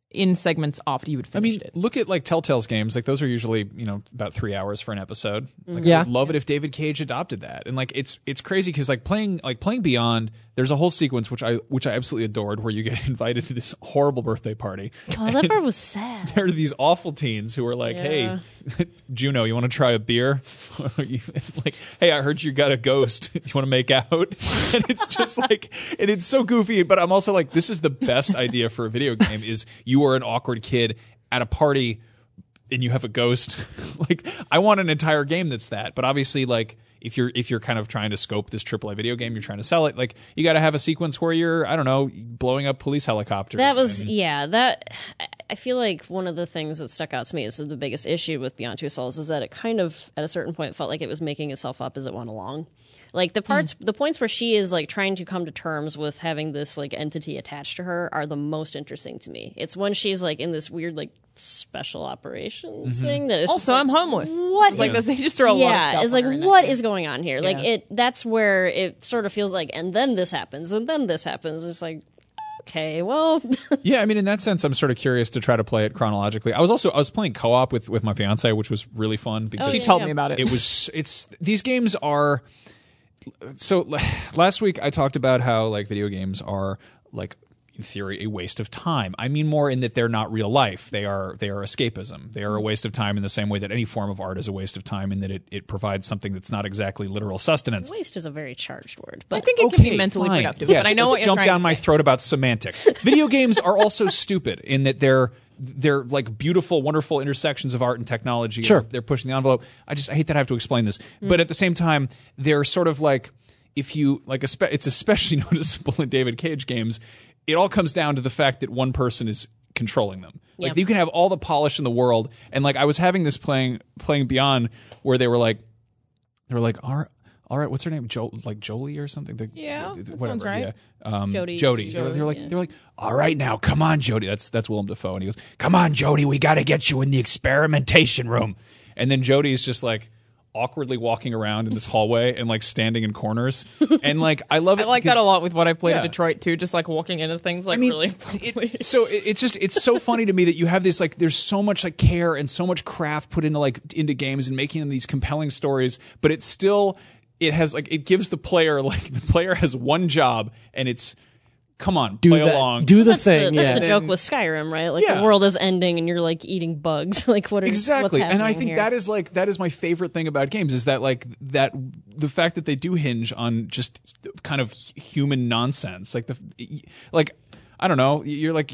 in segments after you would I mean, it. look at like Telltale's games. Like those are usually you know about three hours for an episode. Like, Yeah. I would love it if David Cage adopted that. And like it's it's crazy because like playing like playing Beyond. There's a whole sequence which I which I absolutely adored where you get invited to this horrible birthday party. Oh, that part was sad. There are these awful teens who are like, Yeah. "Hey, Juno, you want to try a beer?" like, "Hey, I heard you got a ghost. you want to make out?" And it's just like, and it's so goofy. But I'm also like, this is the best idea for a video game: is you are an awkward kid at a party and you have a ghost. like, I want an entire game that's that. But obviously, like. If you're if you're kind of trying to scope this AAA video game, you're trying to sell it. Like you got to have a sequence where you're I don't know blowing up police helicopters. That was and- yeah. That I- I feel like one of the things that stuck out to me is the biggest issue with Beyond Two Souls is that it kind of at a certain point felt like it was making itself up as it went along. Like the hmm. parts, the points where she is like trying to come to terms with having this like entity attached to her are the most interesting to me. It's when she's like in this weird like special operations mm-hmm. thing that is also, just, I'm homeless. What It's like is- they just throw a lot of stuff. yeah, it's like her in that what game. is going on here? Like Yeah. it. That's where it sort of feels like, and then this happens, and then this happens. It's like, okay, well, Yeah, I mean, in that sense, I'm sort of curious to try to play it chronologically. I was also I was playing co-op with with my fiance, which was really fun oh, because She yeah, told yeah. me about it. it was it's these games are so last week I talked about how like video games are like in theory a waste of time. I mean more in that they're not real life. They are they are escapism. They are a waste of time in the same way that any form of art is a waste of time in that it, it provides something that's not exactly literal sustenance. waste is a very charged word, but I think it can be mentally fine. productive, Yes, but I know let's what jump down my say. throat about semantics. Video games are also stupid in that they're they're like beautiful, wonderful intersections of art and technology. Sure. They're pushing the envelope. I just I hate that I have to explain this, Mm. but at the same time, they're sort of like if you like it's especially noticeable in David Cage games. It all comes down to the fact that one person is controlling them. Like Yeah. you can have all the polish in the world, and like I was having this playing playing Beyond where they were like they were like right. All right, what's her name? Jo- like Jolie or something? The- Yeah, the- that whatever. sounds right. Yeah. Um, Jodie. Jodie. They were- they were like, yeah. they were like, all right, now come on, Jodie. That's that's Willem Dafoe, and he goes, come on, Jodie, we got to get you in the experimentation room. And then Jodie's just like awkwardly walking around in this hallway and like standing in corners, and like I love it. I like that a lot with what I played Yeah. in Detroit too. Just like walking into things like I mean, really it- so it, it's just it's so funny to me that you have this like there's so much like care and so much craft put into like into games and making them these compelling stories, but it's still it has like it gives the player like the player has one job and it's come on do play that, along do the That's thing. the, that's yeah. the then- joke with Skyrim, right? Like Yeah. the world is ending and you're like eating bugs. like what are exactly What's and i think here? that is like that is my favorite thing about games is that like that the fact that they do hinge on just kind of human nonsense like the like I don't know. You're like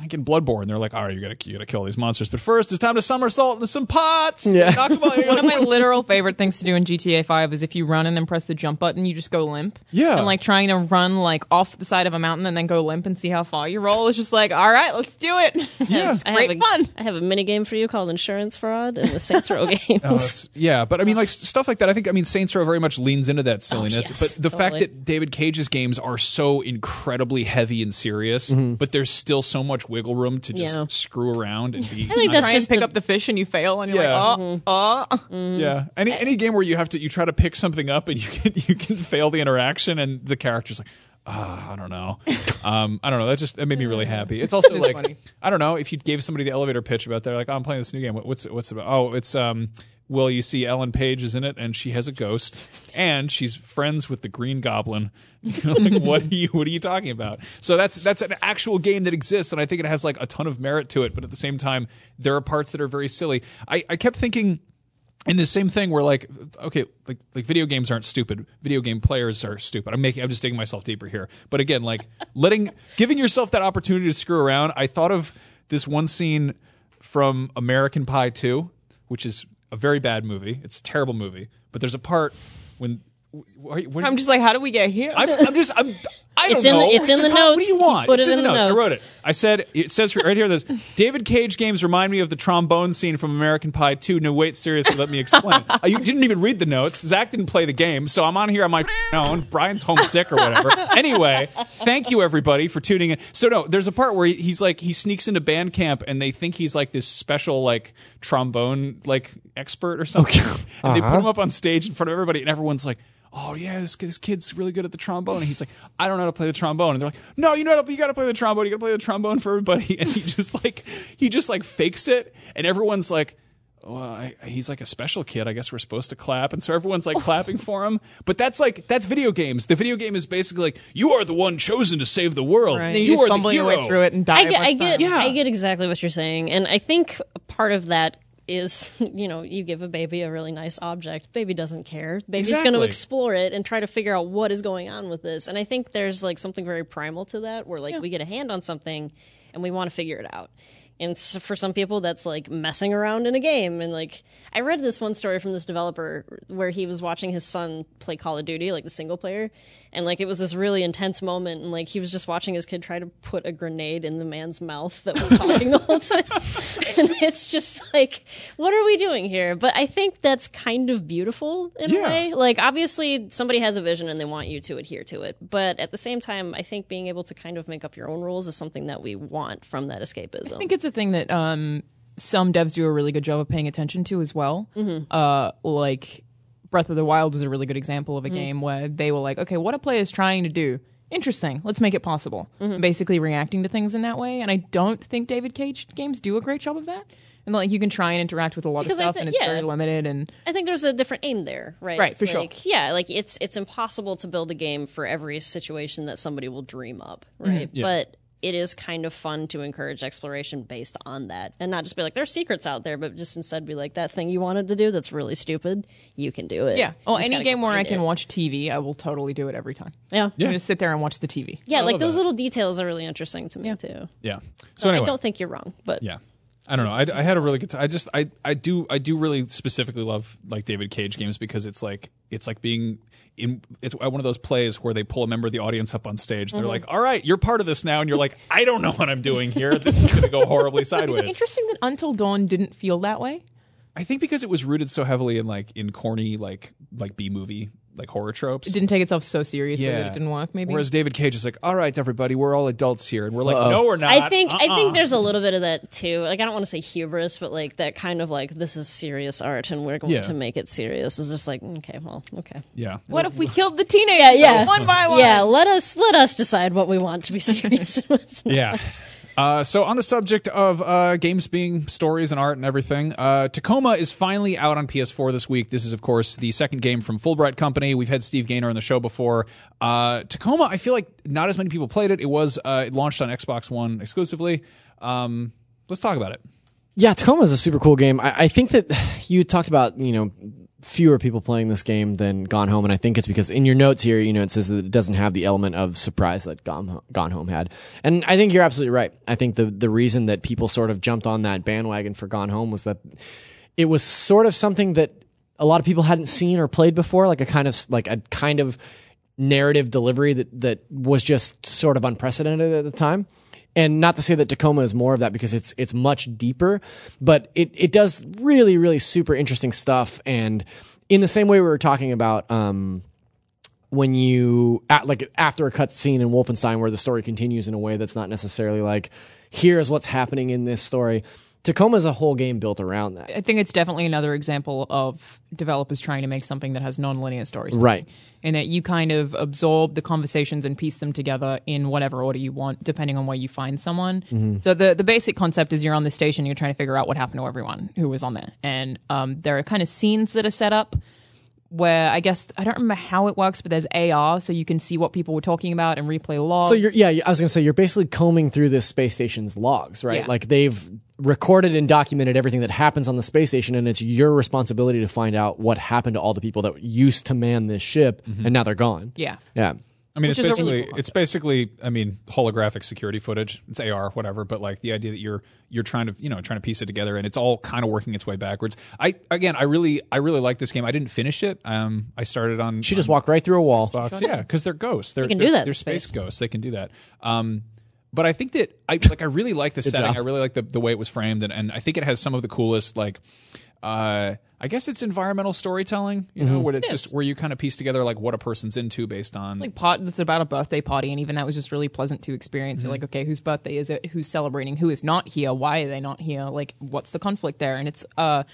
like in Bloodborne. They're like, all right, you gotta you gotta kill these monsters, but first it's time to somersault into some pots. Yeah. Knock 'em out. One of my literal favorite things to do in GTA 5 is if you run and then press the jump button, you just go limp. Yeah. And like trying to run like off the side of a mountain and then go limp and see how far you roll is just like, all right, let's do it. Yeah. it's I have great a, fun. I have a mini game for you called Insurance Fraud in the Saints Row games. Oh, yeah, but I mean, like stuff like that. I think I mean Saints Row very much leans into that oh, silliness. yes, but the fact that David Cage's games are so incredibly heavy and serious, but there's still so much wiggle room to just Yeah. screw around and be. I think that's just pick the- up the fish and you fail and you're Yeah. like, oh, oh. yeah, any any game where you have to you try to pick something up and you can you can fail the interaction and the character's like. Ah, I don't know. Um, I don't know. That just that made me really happy. It's also like funny. I don't know if you gave somebody the elevator pitch about they're like, oh, I'm playing this new game. What- What's what's it about? Oh, it's um. Well, you see, Ellen Page is in it, and she has a ghost, and she's friends with the Green Goblin. Like, what are you? What are you talking about? So that's that's an actual game that exists, and I think it has like a ton of merit to it. But at the same time, there are parts that are very silly. I, I kept thinking and the same thing where like okay like like video games aren't stupid video game players are stupid i'm making i'm just digging myself deeper here but again like letting giving yourself that opportunity to screw around i thought of this one scene from american pie 2 which is a very bad movie it's a terrible movie but there's a part when when I'm just like, how do we get here? I'm, I'm just I'm I don't It's in the- know. it's in the a con- What do you want? Put it's it in, in the the notes. I wrote it. I said it says right here. This David Cage games remind me of the trombone scene from American Pie 2. No, wait, seriously, let me explain. uh, you didn't even read the notes. Zach didn't play the game, so I'm on here on my own. Brian's homesick or whatever. anyway, thank you everybody for tuning in. So no, there's a part where he's like he sneaks into band camp and they think he's like this special like trombone like expert or something, and they put him up on stage in front of everybody, and everyone's like oh yeah, this, this kid's really good at the trombone. And he's like, I don't know how to play the trombone. And they're like, no, you know, how to, you got to play the trombone. You got to play the trombone for everybody. And he just like, he just like fakes it. And everyone's like, well, I, he's like a special kid. I guess we're supposed to clap. And so everyone's like clapping for him. But that's like, that's video games. The video game is basically like, you are the one chosen to save the world. Then You you're are just the fumbling your hero. way through it and die. I a get, I get. Yeah. I get exactly what you're saying, and I think part of that is, you know, you give a baby a really nice object. Baby doesn't care. Baby's going to explore it and try to figure out what is going on with this. And I think there's like something very primal to that, where like we get a hand on something and we want to figure it out. And s- for some people, that's like messing around in a game. And like, I read this one story from this developer where he was watching his son play Call of Duty, like the single player. And like, it was this really intense moment. And like, he was just watching his kid try to put a grenade in the man's mouth that was talking the whole time. and it's just like, what are we doing here? But I think that's kind of beautiful in Yeah. a way. Like, obviously, somebody has a vision and they want you to adhere to it. But at the same time, I think being able to kind of make up your own rules is something that we want from that escapism. I think it's a thing that um, some devs do a really good job of paying attention to as well. Uh, like Breath of the Wild is a really good example of a mm-hmm. game where they were like, okay, what a player is trying to do. Interesting. Let's make it possible. Mm-hmm. Basically, reacting to things in that way, and I don't think David Cage games do a great job of that. And like, you can try and interact with a lot Because of I stuff, thi- and it's yeah. very limited. And I think there's a different aim there, right? Right, for sure. Yeah, like it's it's impossible to build a game for every situation that somebody will dream up, right? Mm-hmm. But it is kind of fun to encourage exploration based on that, and not just be like there's secrets out there, but just instead be like that thing you wanted to do that's really stupid, you can do it. yeah, well, You just any game where I find can it. watch TV, I will totally do it every time. yeah, I'm yeah, gonna sit there and watch the TV. Yeah, like those that. little details are really interesting to me too. Yeah. So anyway. I don't think you're wrong, but Yeah. I don't know. I, I had a really good time. I just I I do I do really specifically love like David Cage games because it's like it's like being in it's one of those plays where they pull a member of the audience up on stage. They're mm-hmm. like, "All right, you're part of this now," and you're like, "I don't know what I'm doing here. This is going to go horribly It's sideways." interesting that Until Dawn didn't feel that way. I think because it was rooted so heavily in like in corny like like B movie like horror tropes. It didn't take itself so seriously that it didn't work. Maybe. Whereas David Cage is like, "All right, everybody, we're all adults here," and we're like, "No, we're not." I think I Uh-uh. think there's a little bit of that too. Like I don't want to say hubris, but like that kind of like this is serious art and we're going Yeah. to make it serious. Is just like okay, well, okay. yeah. what if we killed the teenagers? Yeah, yeah. one by one. Yeah, let us let us decide what we want to be serious. and. Yeah. Uh, so on the subject of uh, games being stories and art and everything, uh, Tacoma is finally out on PS4 this week. This is, of course, the second game from Fullbright Company. We've had Steve Gaynor on the show before. Uh, Tacoma, I feel like not as many people played it. It was uh, it launched on Xbox One exclusively. Um, let's talk about it. Yeah, Tacoma is a super cool game. I, I think that you talked about, you know, fewer people playing this game than Gone Home, and I think it's because in your notes here, you know, it says that it doesn't have the element of surprise that Gone, Gone Home had. And I think you're absolutely right. I think the the reason that people sort of jumped on that bandwagon for Gone Home was that it was sort of something that a lot of people hadn't seen or played before, like a kind of like a kind of narrative delivery that that was just sort of unprecedented at the time. And not to say that Tacoma is more of that because it's it's much deeper, but it it does really really super interesting stuff. And in the same way we were talking about um, when you at, like after a cutscene in Wolfenstein where the story continues in a way that's not necessarily like here's what's happening in this story. Tacoma is a whole game built around that. I think it's definitely another example of developers trying to make something that has non-linear stories. Right. And that you kind of absorb the conversations and piece them together in whatever order you want, depending on where you find someone. Mm-hmm. So the the basic concept is you're on the station, you're trying to figure out what happened to everyone who was on there, and um, there are kind of scenes that are set up where I guess I don't remember how it works, but there's AR, so you can see what people were talking about and replay logs. So you're yeah, I was gonna say you're basically combing through this space station's logs, right? Yeah. Like they've recorded and documented everything that happens on the space station, and it's your responsibility to find out what happened to all the people that used to man this ship, mm-hmm. and now they're gone. yeah. Yeah. I mean, Which it's is a really basically cool it's basically I mean holographic security footage. It's AR, whatever. But like the idea that you're you're trying to you know trying to piece it together, and it's all kind of working its way backwards. I again, I really I really like this game. I didn't finish it. Um, I started on She just walked right through a wall. Xbox. Yeah, because they're ghosts. They're, can they're, do that They're space space. ghosts. They can do that. Um, but I think that I like. I really like the setting. job. I really like the, the way it was framed, and, and I think it has some of the coolest like. Uh, I guess it's environmental storytelling, you know, where it's just where you kind of piece together like what a person's into based on like part that's about a birthday party and even that was just really pleasant to experience. Mm-hmm. you're like okay whose birthday is it? Who's celebrating? Who is not here? Why are they not here? Like what's the conflict there? And it's uh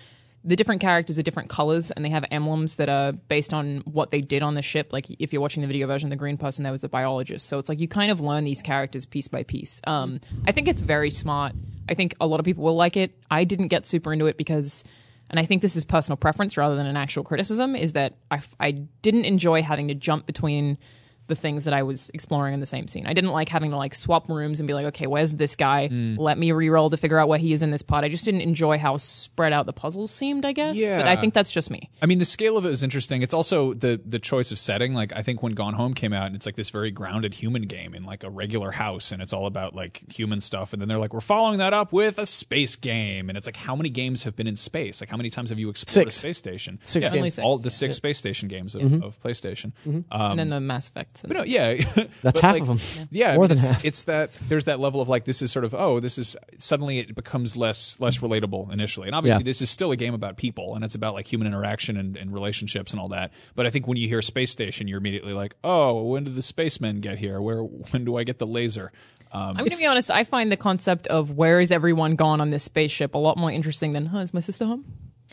the different characters are different colors and they have emblems that are based on what they did on the ship. Like if you're watching the video version the green person there was the biologist. So it's like you kind of learn these characters piece by piece. Um i think it's very smart. I think a lot of people will like it. I didn't get super into it because and I think this is personal preference rather than an actual criticism, is that I, I didn't enjoy having to jump between the things that I was exploring in the same scene. I didn't like having to like swap rooms and be like, okay, where's this guy? Mm. Let me re-roll to figure out where he is in this pod. I just didn't enjoy how spread out the puzzles seemed, I guess. Yeah. But I think that's just me. I mean, the scale of it is interesting. It's also the the choice of setting. Like, I think when Gone Home came out, and it's like this very grounded human game in like a regular house, and it's all about like human stuff. And then they're like, we're following that up with a space game, and it's like, how many games have been in space? Like, how many times have you explored Six. a space station? Six yeah, games. All the yeah. six space station games of, Mm-hmm. of PlayStation. and then the Mass Effect. But no, yeah, That's But, half like, of them. Yeah, I More mean, than it's, half. It's that there's that level of like this is sort of oh this is suddenly it becomes less less relatable initially, and obviously Yeah. this is still a game about people and it's about like human interaction and, and relationships and all that. But I think when you hear space station, you're immediately like oh when did the spacemen get here? Where when do I get the laser? Um, I'm going to be honest. I find the concept of where is everyone gone on this spaceship a lot more interesting than, huh, is my sister home?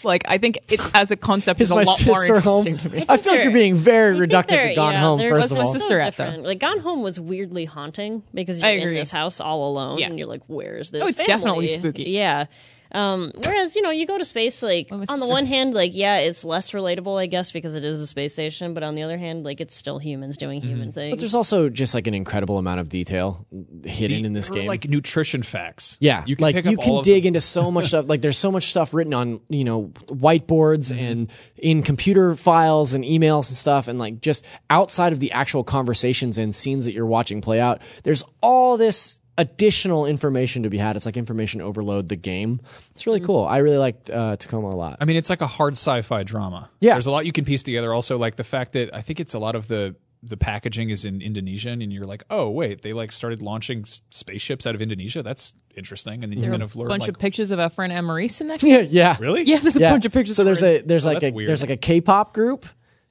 Like, I think it as a concept is Is a lot more sister home? interesting to me. I feel like you're being very reductive to Gone yeah, Home. they're- First of my sister- so at, though? different. Like Gone Home was weirdly haunting because you're in this house all alone, Yeah. and you're like, "Where is this?" Oh, it's family? definitely spooky. Yeah. Um, whereas you know you go to space like my on the sister. one hand like yeah it's less relatable I guess because it is a space station but on the other hand like it's still humans doing human things. but there's also just like an incredible amount of detail hidden in this game. like nutrition facts. Yeah, you can like pick you can all dig into so much stuff. Like there's so much stuff written on you know whiteboards Mm-hmm. and in computer files and emails and stuff, and like just outside of the actual conversations and scenes that you're watching play out. There's all this additional information to be had. It's like information overload the game. It's really cool. I really liked uh, Tacoma a lot. I mean, it's like a hard sci-fi drama. Yeah. there's a lot you can piece together. Also, like the fact that I think it's a lot of the the packaging is in Indonesian, and you're like, oh wait, they like started launching s- spaceships out of Indonesia. That's interesting. And then you kind of a learn bunch like, of pictures of our friend Anne-Maurice in that. yeah, yeah, really, Yeah, there's a bunch of pictures. So of there's her. a there's like that's a weird. there's like a K-pop group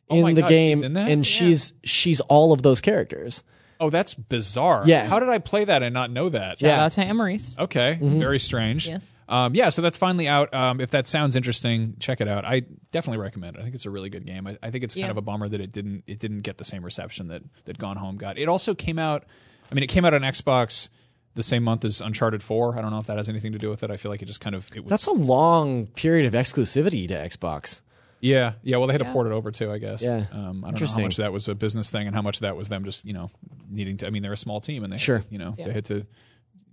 in my the God, game, she's in that? and she's she's all of those characters. Oh, that's bizarre. Yeah. How did I play that and not know that? Yeah. Shout out to Anne-Maurice. Okay. Very strange. Yes. Um, yeah. So that's finally out. Um, if that sounds interesting, check it out. I definitely recommend it. I think it's a really good game. I, I think it's kind Yeah. of a bummer that it didn't it didn't get the same reception that that Gone Home got. It also came out. I mean, it came out on Xbox the same month as Uncharted Four. I don't know if that has anything to do with it. I feel like it just kind of it was. That's a long period of exclusivity to Xbox. Yeah, yeah. Well, they had to port it over too, I guess. Yeah. Um, I don't know how much that was a business thing and how much that was them just you know needing to. I mean, they're a small team and they Sure. you know they had to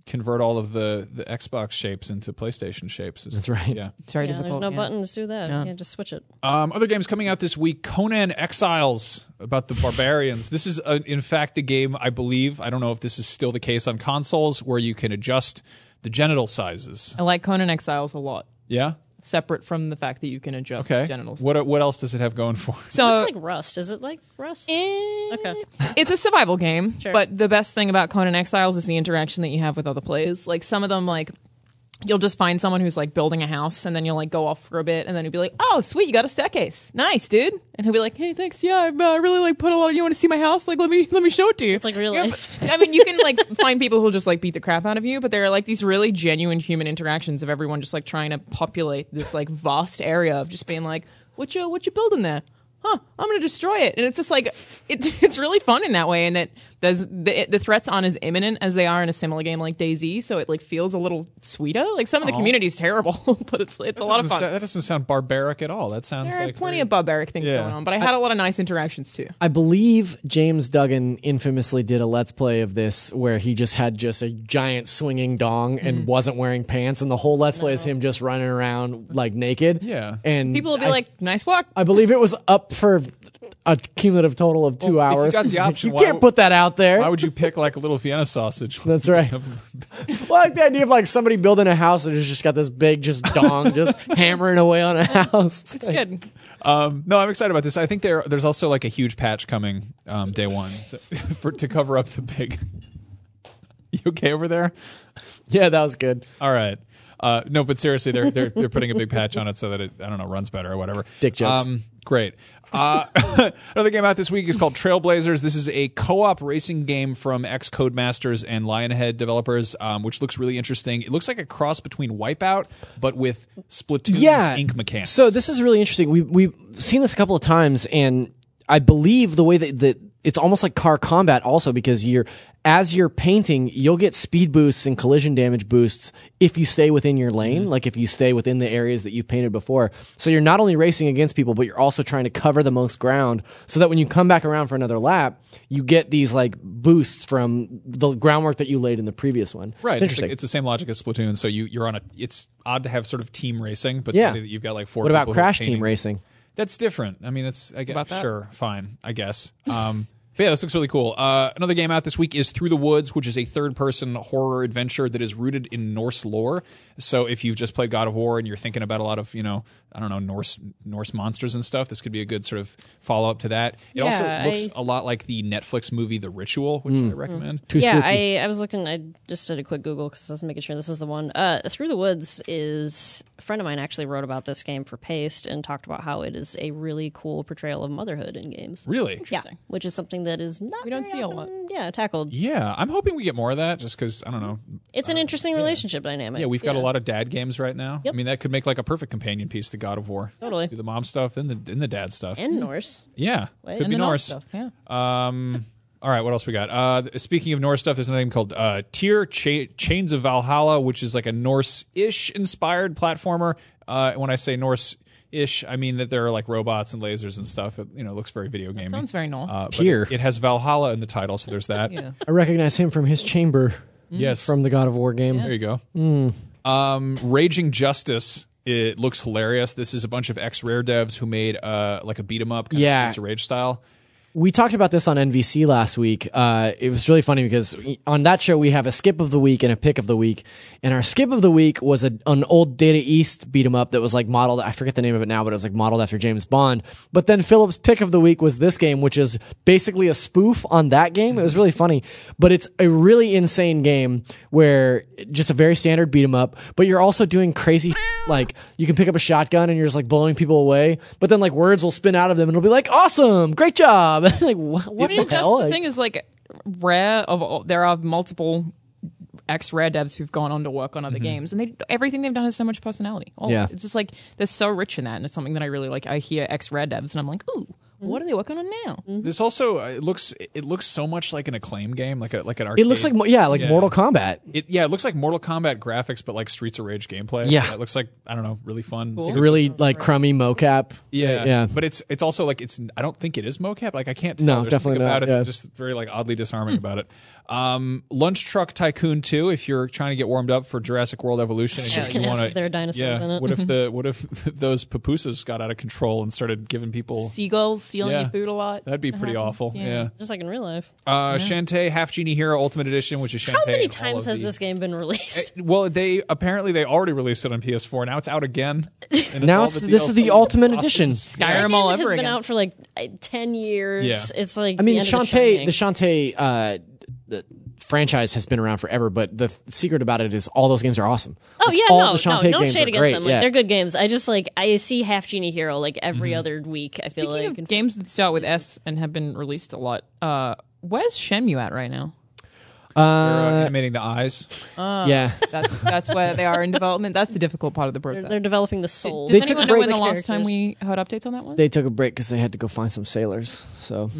convert all of the the Xbox shapes into PlayStation shapes. That's right. Yeah. Sorry Yeah, there's no yeah. buttons to do that. Yeah. just switch it. Um, other games coming out this week: Conan Exiles about the barbarians. this is, a, in fact, a game I believe. I don't know if this is still the case on consoles where you can adjust the genital sizes. I like Conan Exiles a lot. Yeah. Separate from the fact that you can adjust Okay. genitals. What what else does it have going for? it? So It's like Rust. Is it like Rust? Eh, Okay. it's a survival game, Sure. but the best thing about Conan Exiles is the interaction that you have with other players. Like some of them, like you'll just find someone who's like building a house, and then you'll like go off for a bit, and then you'll be like, "Oh, sweet, you got a staircase, nice, dude." And he'll be like, "Hey, thanks, yeah, I uh, really like put a lot of. You want to see my house? Like, let me let me show it to you." It's like real You life. I mean, you can like find people who'll just like beat the crap out of you, but there are like these really genuine human interactions of everyone just like trying to populate this like vast area of just being like, "What you what you building there?" Huh? I'm gonna destroy it, and it's just like it, it's really fun in that way, and that there's the, the threats aren't as imminent as they are in a similar game like DayZ, so it like feels a little sweeter. Like some of the community is terrible, but it's it's a lot of fun. sa- that doesn't sound barbaric at all. That sounds there are like plenty very- of barbaric things Yeah. going on, but I had a lot of nice interactions too. I believe James Duggan infamously did a let's play of this where he just had just a giant swinging dong and Mm-hmm. wasn't wearing pants, and the whole let's play is him just running around like naked. Yeah. and People will be I, like, "Nice walk." I believe it was up for a cumulative total of two Well, if you hours. got the option, you can't would- put that out there. Why would you pick like a little Vienna sausage? That's right. well, I like the idea of like somebody building a house and has just got this big just dong just hammering away on a house. It's good. Um, no, I'm excited about this. I think there there's also like a huge patch coming um, day one so, for to cover up the big. you okay over there? Yeah, that was good. All right. Uh, no, but seriously, they're they're they're putting a big patch on it so that it I don't know runs better or whatever. Dick jokes. Um, great. Uh, another game out this week is called Trailblazers. This is a co-op racing game from ex Codemasters and Lionhead developers, um, which looks really interesting. It looks like a cross between Wipeout but with Splatoon's yeah. ink mechanics. So this is really interesting. We we've seen this a couple of times, and I believe the way that that it's almost like car combat also because you're as you're painting, you'll get speed boosts and collision damage boosts if you stay within your lane, like if you stay within the areas that you've painted before. So you're not only racing against people, but you're also trying to cover the most ground so that when you come back around for another lap, you get these like boosts from the groundwork that you laid in the previous one. Right, It's it's, interesting. it's the same logic as Splatoon. So you you're on a. It's odd to have sort of team racing, but Yeah. the you've got like four. what about people who are Crash Team Racing? That's different. I mean, that's I guess About that? sure, fine, I guess. Um, but yeah, this looks really cool. Uh, another game out this week is Through the Woods, which is a third-person horror adventure that is rooted in Norse lore. So if you've just played God of War and you're thinking about a lot of you know I don't know Norse Norse monsters and stuff, this could be a good sort of follow up to that. It also looks I- a lot like the Netflix movie The Ritual, which Hmm. I recommend. Too yeah. I, I was looking. I just did a quick Google because I was making sure this is the one. Uh, Through the Woods is a friend of mine actually wrote about this game for Paste and talked about how it is a really cool portrayal of motherhood in games. Really? Yeah, which is something that is not We don't very see a lot. Yeah, tackled. Yeah, I'm hoping we get more of that, just because I don't know. It's an interesting relationship dynamic. Uh, Yeah, we've got a lot of dad games right now. Yep. I mean, that could make like a perfect companion piece to God of War. Totally. Do the mom stuff, then the then the dad stuff. and Norse. yeah, Wait, could And be the Norse. Norse stuff. Yeah. Um, all right, what else we got? Uh, speaking of Norse stuff, there's another game called uh, Tyr Cha- Chains of Valhalla, which is like a Norse-ish inspired platformer. Uh, when I say Norse-ish, I mean that there are like robots and lasers and stuff. It, you know, looks very video gamey. Sounds very Norse. Uh, but Tyr. It, it has Valhalla in the title, so there's that. yeah. I recognize him from his chamber Yes, from the God of War game. There you go. Um, Raging Justice. It looks hilarious. This is a bunch of ex Rare devs who made uh like a beat 'em up, kind Yeah. of Streets of Rage style. We talked about this on NVC last week. Uh, it was really funny because on that show we have a skip of the week and a pick of the week, and our skip of the week was a, an old Data East beat 'em up that was like modeled. I forget the name of it now, but it was like modeled after James Bond. But then Philip's pick of the week was this game, which is basically a spoof on that game. It was really funny, but it's a really insane game where just a very standard beat 'em up, but you're also doing crazy like you can pick up a shotgun and you're just like blowing people away, but then like words will spin out of them and it'll be like awesome, great job. like what, what the hell? the Like, thing is like rare of all, there are multiple ex rare devs who've gone on to work on other mm-hmm. games and they everything they've done has so much personality. All Yeah. It's just like they're so rich in that and it's something that I really like. I hear ex rare devs and I'm like, ooh, What are they working on now? This also uh, it looks it looks so much like an acclaim game, like a like an arcade. It looks like mo- yeah, like Yeah. Mortal Kombat. it. Yeah, it looks like Mortal Kombat graphics, but like Streets of Rage gameplay. Yeah. it looks like I don't know, really fun. Like really like crummy mocap. Yeah, yeah. But it's it's also like it's. I don't think it is mocap. Like I can't tell. No, There's definitely not, about yeah. Just very like oddly disarming about it. Um, Lunch Truck Tycoon Two. If you're trying to get warmed up for Jurassic World Evolution, and just gonna ask wanna- if there are dinosaurs yeah, in it. What if the what if those pupusas got out of control and started giving people? Seagulls stealing Yeah. your food a lot. That'd be pretty awful. Yeah. Just like in real life. Uh, Shantae Half Genie Hero Ultimate Edition, which is Shantae. How many times has the- this game been released? Well, they apparently they already released it on PS4. Now it's out again. And Now all it's, this is the ultimate Awesome. edition. Skyrim all It has over been out for like uh, ten years. Yeah. It's like I mean, the the, end Shantae, the Shantae uh, the franchise has been around forever, but the th- secret about it is all those games are awesome. Oh Like, yeah, all no, the Shantae no, no games shade against great. them. Like yeah. they're good games. I just like I see Half Genie Hero like every Mm-hmm. other week. I feel Speaking like of games that start with S and have been released a lot, uh, where's Shenmue at right now? Uh, They're, uh, animating the eyes. yeah. That's that's where they are in development. That's the difficult part of the they're, process. they're developing the soul. Does They took anyone a know break when the with last time we heard updates on that one? They took a break because they had to go find some sailors. So,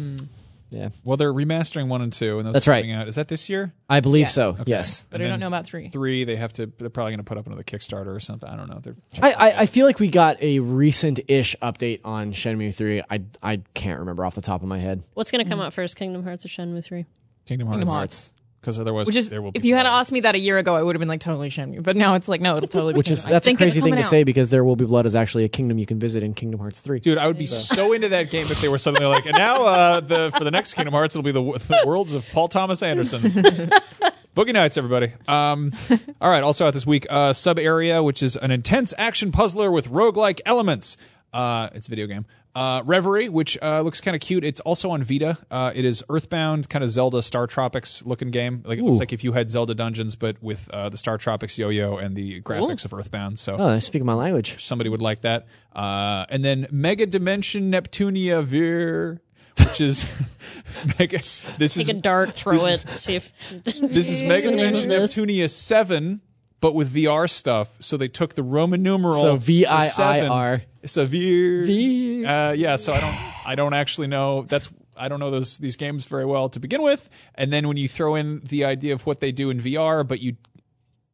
yeah, Well, they're remastering one and two, and those That's are right. coming out. Is that this year? I believe Yes. so. Yes. but I And don't then know about three. Three, they have to. They're probably going to put up another Kickstarter or something. I don't know. They're I, I, I feel like we got a recent-ish update on Shenmue 3. I, I can't remember off the top of my head. What's going to mm. come out first? Kingdom Hearts or Shenmue Three? Kingdom Hearts. Kingdom Hearts. Because otherwise, Which is, there will be if you had asked me that a year ago, I would have been like totally Shenmue. But now it's like, no, it'll totally be Which is Kingdom. That's a crazy thing to out. say because There Will Be Blood is actually a kingdom you can visit in Kingdom Hearts 3. Dude, I would be so into that game if they were suddenly like, and now uh, the for the next Kingdom Hearts, it'll be the, the worlds of Paul Thomas Anderson. Boogie Nights, everybody. Um, all right, also out this week, uh, Sub Area, which is an intense action puzzler with roguelike elements. Uh, it's a video game. Uh, Reverie, which uh, looks kind of cute. It's also on Vita. Uh, it is Earthbound, kind of Zelda Star Tropics looking game. Like it looks like if you had Zelda Dungeons, but with uh, the Star Tropics yo-yo and the graphics of Earthbound. So Oh, I speak my language. somebody would like that. Uh, and then Mega Dimension Neptunia Vir, which is Mega. This is Take a dart, throw this it, is- see if this is Mega Dimension of. Neptunia Seven, but with VR stuff. So they took the Roman numeral. So for seven. V-I-I-R. So Vir. Vir. Uh, yeah. So I don't. I don't actually know. That's. I don't know those these games very well to begin with, and then when you throw in the idea of what they do in VR, but you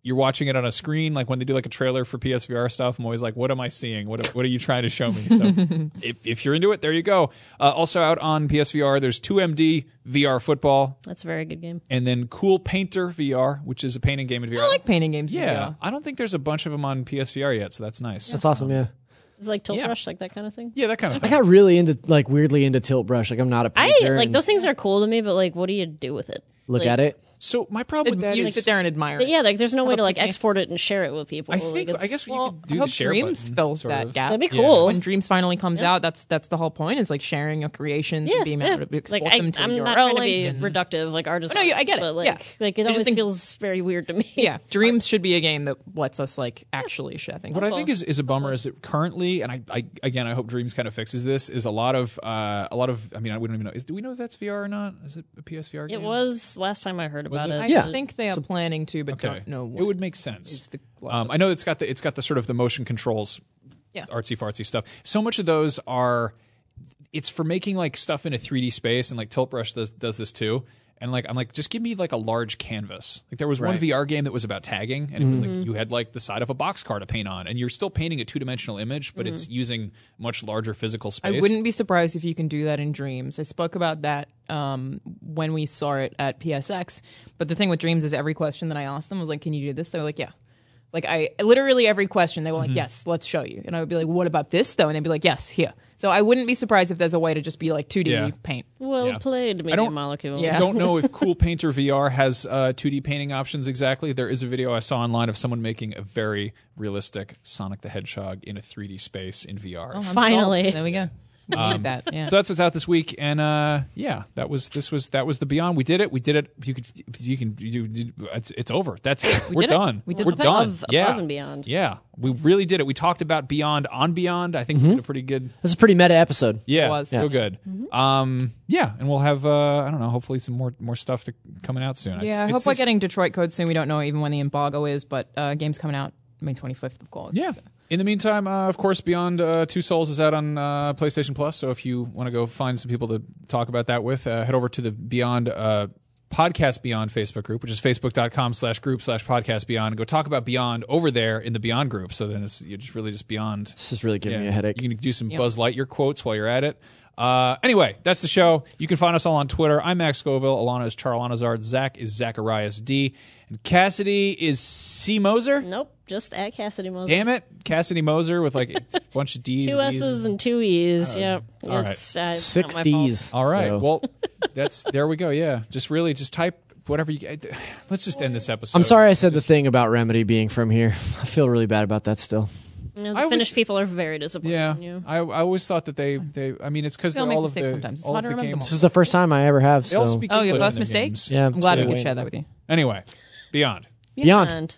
you're watching it on a screen, like when they do like a trailer for PSVR stuff, I'm always like, what am I seeing? What, what are you trying to show me? So if, if you're into it, there you go. Uh, also out on PSVR, there's 2MD VR football that's a very good game. and then Cool Painter VR, which is a painting game in VR. I like painting games. in yeah, VR. I don't think there's a bunch of them on PSVR yet, so that's nice. That's awesome, yeah. It's like Tilt Yeah. Brush, like that kind of thing. yeah, that kind of I got really into, like, weirdly into Tilt Brush. Like, I'm not a I painter. like and those things are cool to me, but like, what do you do with it? Look like- at it. So my problem with that you is sit there and admire it. yeah, like there's no way to like picnic. export it and share it with people. I think it's- I guess you Well, could do I the hope share Dreams button, fills that of. gap. That'd be Yeah. cool. When Dreams finally comes out, that's that's the whole point. Is like sharing your creations yeah, and being yeah. able to export like I, them to I'm your not trying to own be and- reductive, like artist. No, I get it. But like, Yeah. like it I just always think- feels very weird to me. Yeah, Dreams should be a game that lets us like actually share things. What I think is, is a bummer is that currently, and I, I again I hope Dreams kind of fixes this. Is a lot of uh, a lot of I mean we don't even know. Is, do we know if that's VR or not? Is it a PSVR game? It was last time I heard about it? it. I Yeah. think they are planning to, but Okay. don't know. What It would make sense. the Um, I know it's got the it's got the sort of the motion controls, Yeah. artsy fartsy stuff. So much of those are, it's for making like stuff in a 3D space, and like Tilt Brush does does this too. And like I'm like, just give me like a large canvas. Like there was one Right. VR game that was about tagging, and it was like you had like the side of a boxcar to paint on, and you're still painting a two dimensional image, but it's using much larger physical space. I wouldn't be surprised if you can do that in Dreams. I spoke about that um, when we saw it at PSX. But the thing with Dreams is every question that I asked them was like, "Can you do this?" They were like, "Yeah." Like I literally every question they were like, Mm-hmm. "Yes, let's show you." And I would be like, "What about this though?" And they'd be like, "Yes, here." So I wouldn't be surprised if there's a way to just be like 2D Yeah. paint. Well Yeah. played, Media don't- Molecule. Yeah. I don't know if Cool Painter VR has uh, 2D painting options exactly. There is a video I saw online of someone making a very realistic Sonic the Hedgehog in a 3D space in VR. I'm Finally. solved. there we go. We needed that. Yeah. Um, So that's what's out this week, and uh, yeah, that was this was that was the Beyond. We did it. We did it. You could you can you, you- it's it's over. That's it. We're did it. done. We did We're the done. Above- yeah, above and beyond. Yeah, we really did it. We talked about Beyond on Beyond. I think Mm-hmm. we did a pretty good. This is a pretty meta episode. Yeah, it was. so Yeah. good. Um, yeah, and we'll have uh, I don't know, hopefully some more more stuff to coming out soon. It's- yeah, I it's hope we're just- getting Detroit Code soon. We don't know even when the embargo is, but uh, game's coming out May 25th, of course. Yeah. So In the meantime, uh, of course, Beyond uh, Two Souls is out on uh, PlayStation Plus. So if you want to go find some people to talk about that with, uh, head over to the Beyond uh, Podcast Beyond Facebook group, which is facebook.com slash group slash podcast beyond, and go talk about Beyond over there in the Beyond group. So then it's you're just really just Beyond. This is really giving me a headache. You can do some Buzz Lightyear quotes while you're at it. Uh, anyway, that's the show. You can find us all on Twitter. I'm Max Scoville. Alana is Charalanahzard. Zach is Zacharias D. And Cassidy is C. Moser. Nope, just at Cassidy Moser. Damn it. Cassidy Moser with like a bunch of D's. Two and E's. S's and two E's. yep. all right. It's, uh, it's Six not my fault. D's. All right. So- Well, that's there we go. Yeah. Just really just type whatever you Let's just end this episode. I'm sorry I said the thing about Remedy being from here. I feel really bad about that still. You know, I Finnish was- people are very disappointed Yeah. in you. I, I always thought that they, they I mean it's because They'll all make of mistakes the sometimes. It's all hard of to the remember them games. This is the first time I ever have. They all So speak Oh, your English first in mistake? games. Yeah, I'm glad we so- could share that with you. Anyway, Beyond. Beyond.